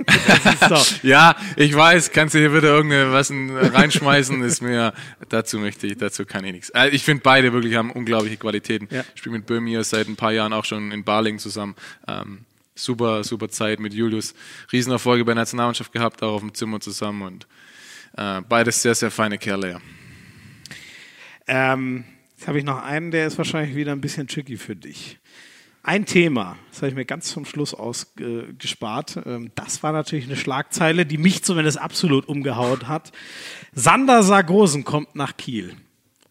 ja, ich weiß, kannst du hier wieder irgendwas reinschmeißen, ist mir, dazu möchte ich, dazu kann ich nichts. Also ich finde beide wirklich haben unglaubliche Qualitäten. Ja. Ich spiele mit Böhm hier seit ein paar Jahren auch schon in Barling zusammen. Ähm, super, super Zeit mit Julius. Riesenerfolge bei der Nationalmannschaft gehabt, auch auf dem Zimmer zusammen und äh, beides sehr, sehr feine Kerle, ja. Ähm, jetzt habe ich noch einen, der ist wahrscheinlich wieder ein bisschen tricky für dich. Ein Thema, das habe ich mir ganz zum Schluss ausgespart. Ähm, das war natürlich eine Schlagzeile, die mich zumindest absolut umgehauen hat. Sander Sargosen kommt nach Kiel.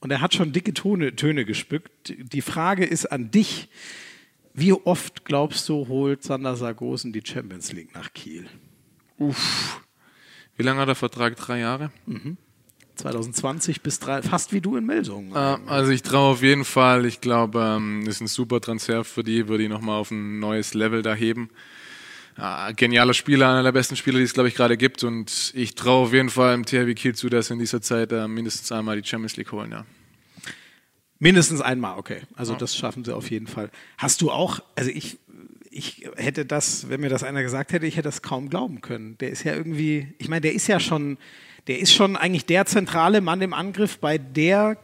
Und er hat schon dicke Töne, Töne gespückt. Die Frage ist an dich. Wie oft glaubst du, holt Sander Sargosen die Champions League nach Kiel? Uff. Wie lange hat der Vertrag? Drei Jahre? Mhm. 2020 bis drei, fast wie du in Melsungen. Äh, also ich traue auf jeden Fall. Ich glaube, ähm, ist ein super Transfer für die, würde die nochmal auf ein neues Level da heben. Ja, genialer Spieler, einer der besten Spieler, die es, glaube ich, gerade gibt. Und ich traue auf jeden Fall im THW Kiel zu, dass sie in dieser Zeit äh, mindestens einmal die Champions League holen, ja. Mindestens einmal, okay. Also das schaffen sie auf jeden Fall. Hast du auch, also ich, ich hätte das, wenn mir das einer gesagt hätte, ich hätte das kaum glauben können. Der ist ja irgendwie, ich meine, der ist ja schon, der ist schon eigentlich der zentrale Mann im Angriff bei der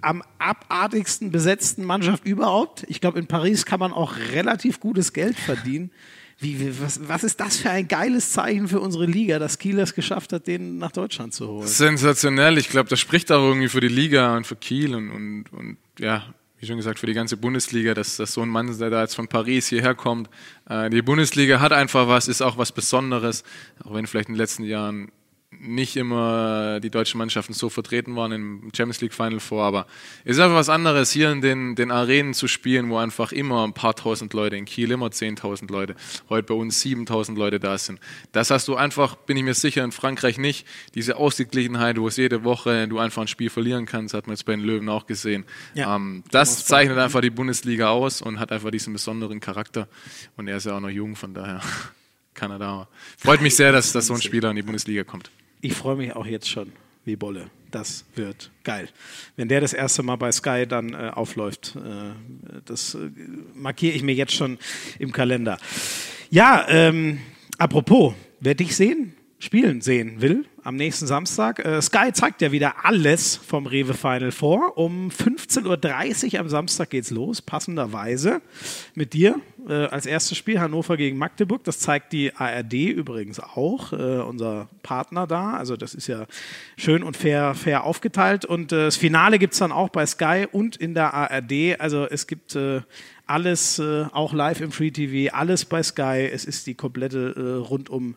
am abartigsten besetzten Mannschaft überhaupt. Ich glaube, in Paris kann man auch relativ gutes Geld verdienen. Wie, was, was ist das für ein geiles Zeichen für unsere Liga, dass Kiel es geschafft hat, den nach Deutschland zu holen? Sensationell. Ich glaube, das spricht auch irgendwie für die Liga und für Kiel und, und, und ja, wie schon gesagt, für die ganze Bundesliga, dass, dass so ein Mann, der da jetzt von Paris hierher kommt. Äh, die Bundesliga hat einfach was, ist auch was Besonderes, auch wenn vielleicht in den letzten Jahren nicht immer die deutschen Mannschaften so vertreten waren im Champions League Final vor, aber es ist einfach was anderes, hier in den, den Arenen zu spielen, wo einfach immer ein paar tausend Leute, in Kiel immer zehntausend Leute, heute bei uns siebentausend Leute da sind. Das hast du einfach, bin ich mir sicher, in Frankreich nicht. Diese Ausgeglichenheit, wo es jede Woche du einfach ein Spiel verlieren kannst, hat man jetzt bei den Löwen auch gesehen. Ja, ähm, das zeichnet einfach die Bundesliga aus und hat einfach diesen besonderen Charakter. Und er ist ja auch noch jung, von daher. Kanada. Freut mich sehr, dass, dass so ein Spieler in die Bundesliga kommt. Ich freue mich auch jetzt schon wie Bolle. Das wird geil. Wenn der das erste Mal bei Sky dann äh, aufläuft, äh, das äh, markiere ich mir jetzt schon im Kalender. Ja, ähm, apropos, wer dich sehen, spielen sehen will, am nächsten Samstag. Äh, Sky zeigt ja wieder alles vom Rewe Final vor. Um 15.30 Uhr am Samstag geht's los, passenderweise mit dir äh, als erstes Spiel Hannover gegen Magdeburg. Das zeigt die ARD übrigens auch, äh, unser Partner da. Also das ist ja schön und fair, fair aufgeteilt. Und äh, das Finale gibt's dann auch bei Sky und in der ARD. Also es gibt äh, alles äh, auch live im Free TV, alles bei Sky. Es ist die komplette äh, rundum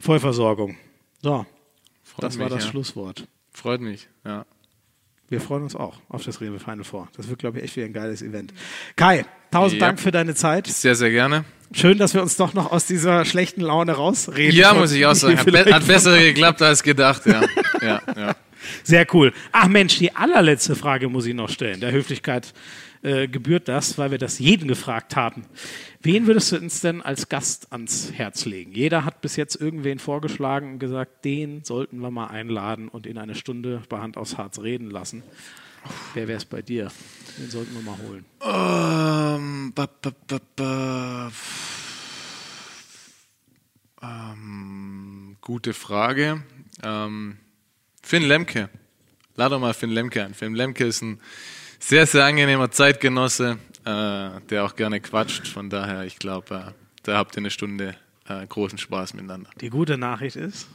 Vollversorgung. So, Freut das mich, war das ja. Schlusswort. Freut mich, ja. Wir freuen uns auch auf das Rewe Final Four. Das wird, glaube ich, echt wieder ein geiles Event. Kai, tausend ja. Dank für deine Zeit. Sehr, sehr gerne. Schön, dass wir uns doch noch aus dieser schlechten Laune rausreden. Ja, muss ich auch sagen. Hat, be hat besser geklappt als gedacht, ja. ja, ja. Sehr cool. Ach Mensch, die allerletzte Frage muss ich noch stellen. Der Höflichkeit äh, gebührt das, weil wir das jeden gefragt haben. Wen würdest du uns denn als Gast ans Herz legen? Jeder hat bis jetzt irgendwen vorgeschlagen und gesagt, den sollten wir mal einladen und in eine Stunde bei Hand aufs Harz reden lassen. Wer wäre es bei dir? Den sollten wir mal holen. Um, ba, ba, ba, ähm, gute Frage. Ähm, Finn Lemke. Lad doch mal Finn Lemke an. Finn Lemke ist ein sehr, sehr angenehmer Zeitgenosse, äh, der auch gerne quatscht. Von daher, ich glaube, äh, da habt ihr eine Stunde äh, großen Spaß miteinander. Die gute Nachricht ist,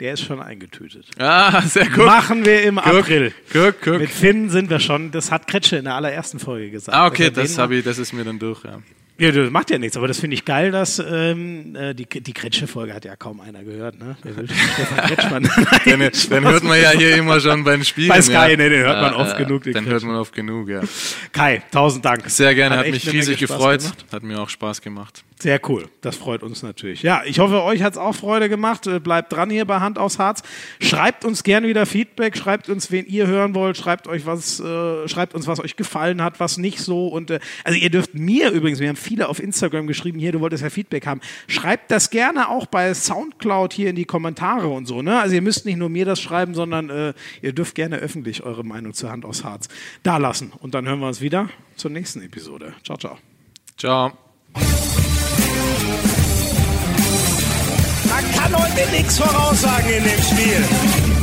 der ist schon eingetütet. Ah, sehr gut. Machen wir im guck, April. Guck, guck. Mit Finn sind wir schon, das hat Kretsche in der allerersten Folge gesagt. Ah, okay, das, ich, das ist mir dann durch, ja. Ja, das macht ja nichts, aber das finde ich geil, dass ähm, äh, die, die Kretsche-Folge hat ja kaum einer gehört, ne? Wer will Stefan Kretschmann? den, den hört man ja hier immer schon beim Spielen. Bei Sky, ja. ne, den hört man oft äh, genug. Den dann hört man oft genug, ja. Kai, tausend Dank. Sehr gerne, hat, hat mich riesig gefreut. Gemacht. Hat mir auch Spaß gemacht. Sehr cool, das freut uns natürlich. Ja, ich hoffe, euch hat es auch Freude gemacht. Äh, bleibt dran hier bei Hand aufs Harz. Schreibt uns gerne wieder Feedback, schreibt uns, wen ihr hören wollt, schreibt euch was, äh, schreibt uns, was euch gefallen hat, was nicht so. Und äh, also ihr dürft mir übrigens, wir haben viele auf Instagram geschrieben, hier, du wolltest ja Feedback haben. Schreibt das gerne auch bei Soundcloud hier in die Kommentare und so. Ne? Also ihr müsst nicht nur mir das schreiben, sondern äh, ihr dürft gerne öffentlich eure Meinung zur Hand aufs Harz da lassen. Und dann hören wir uns wieder zur nächsten Episode. Ciao, ciao. Ciao. Man kann heute nichts voraussagen in dem Spiel.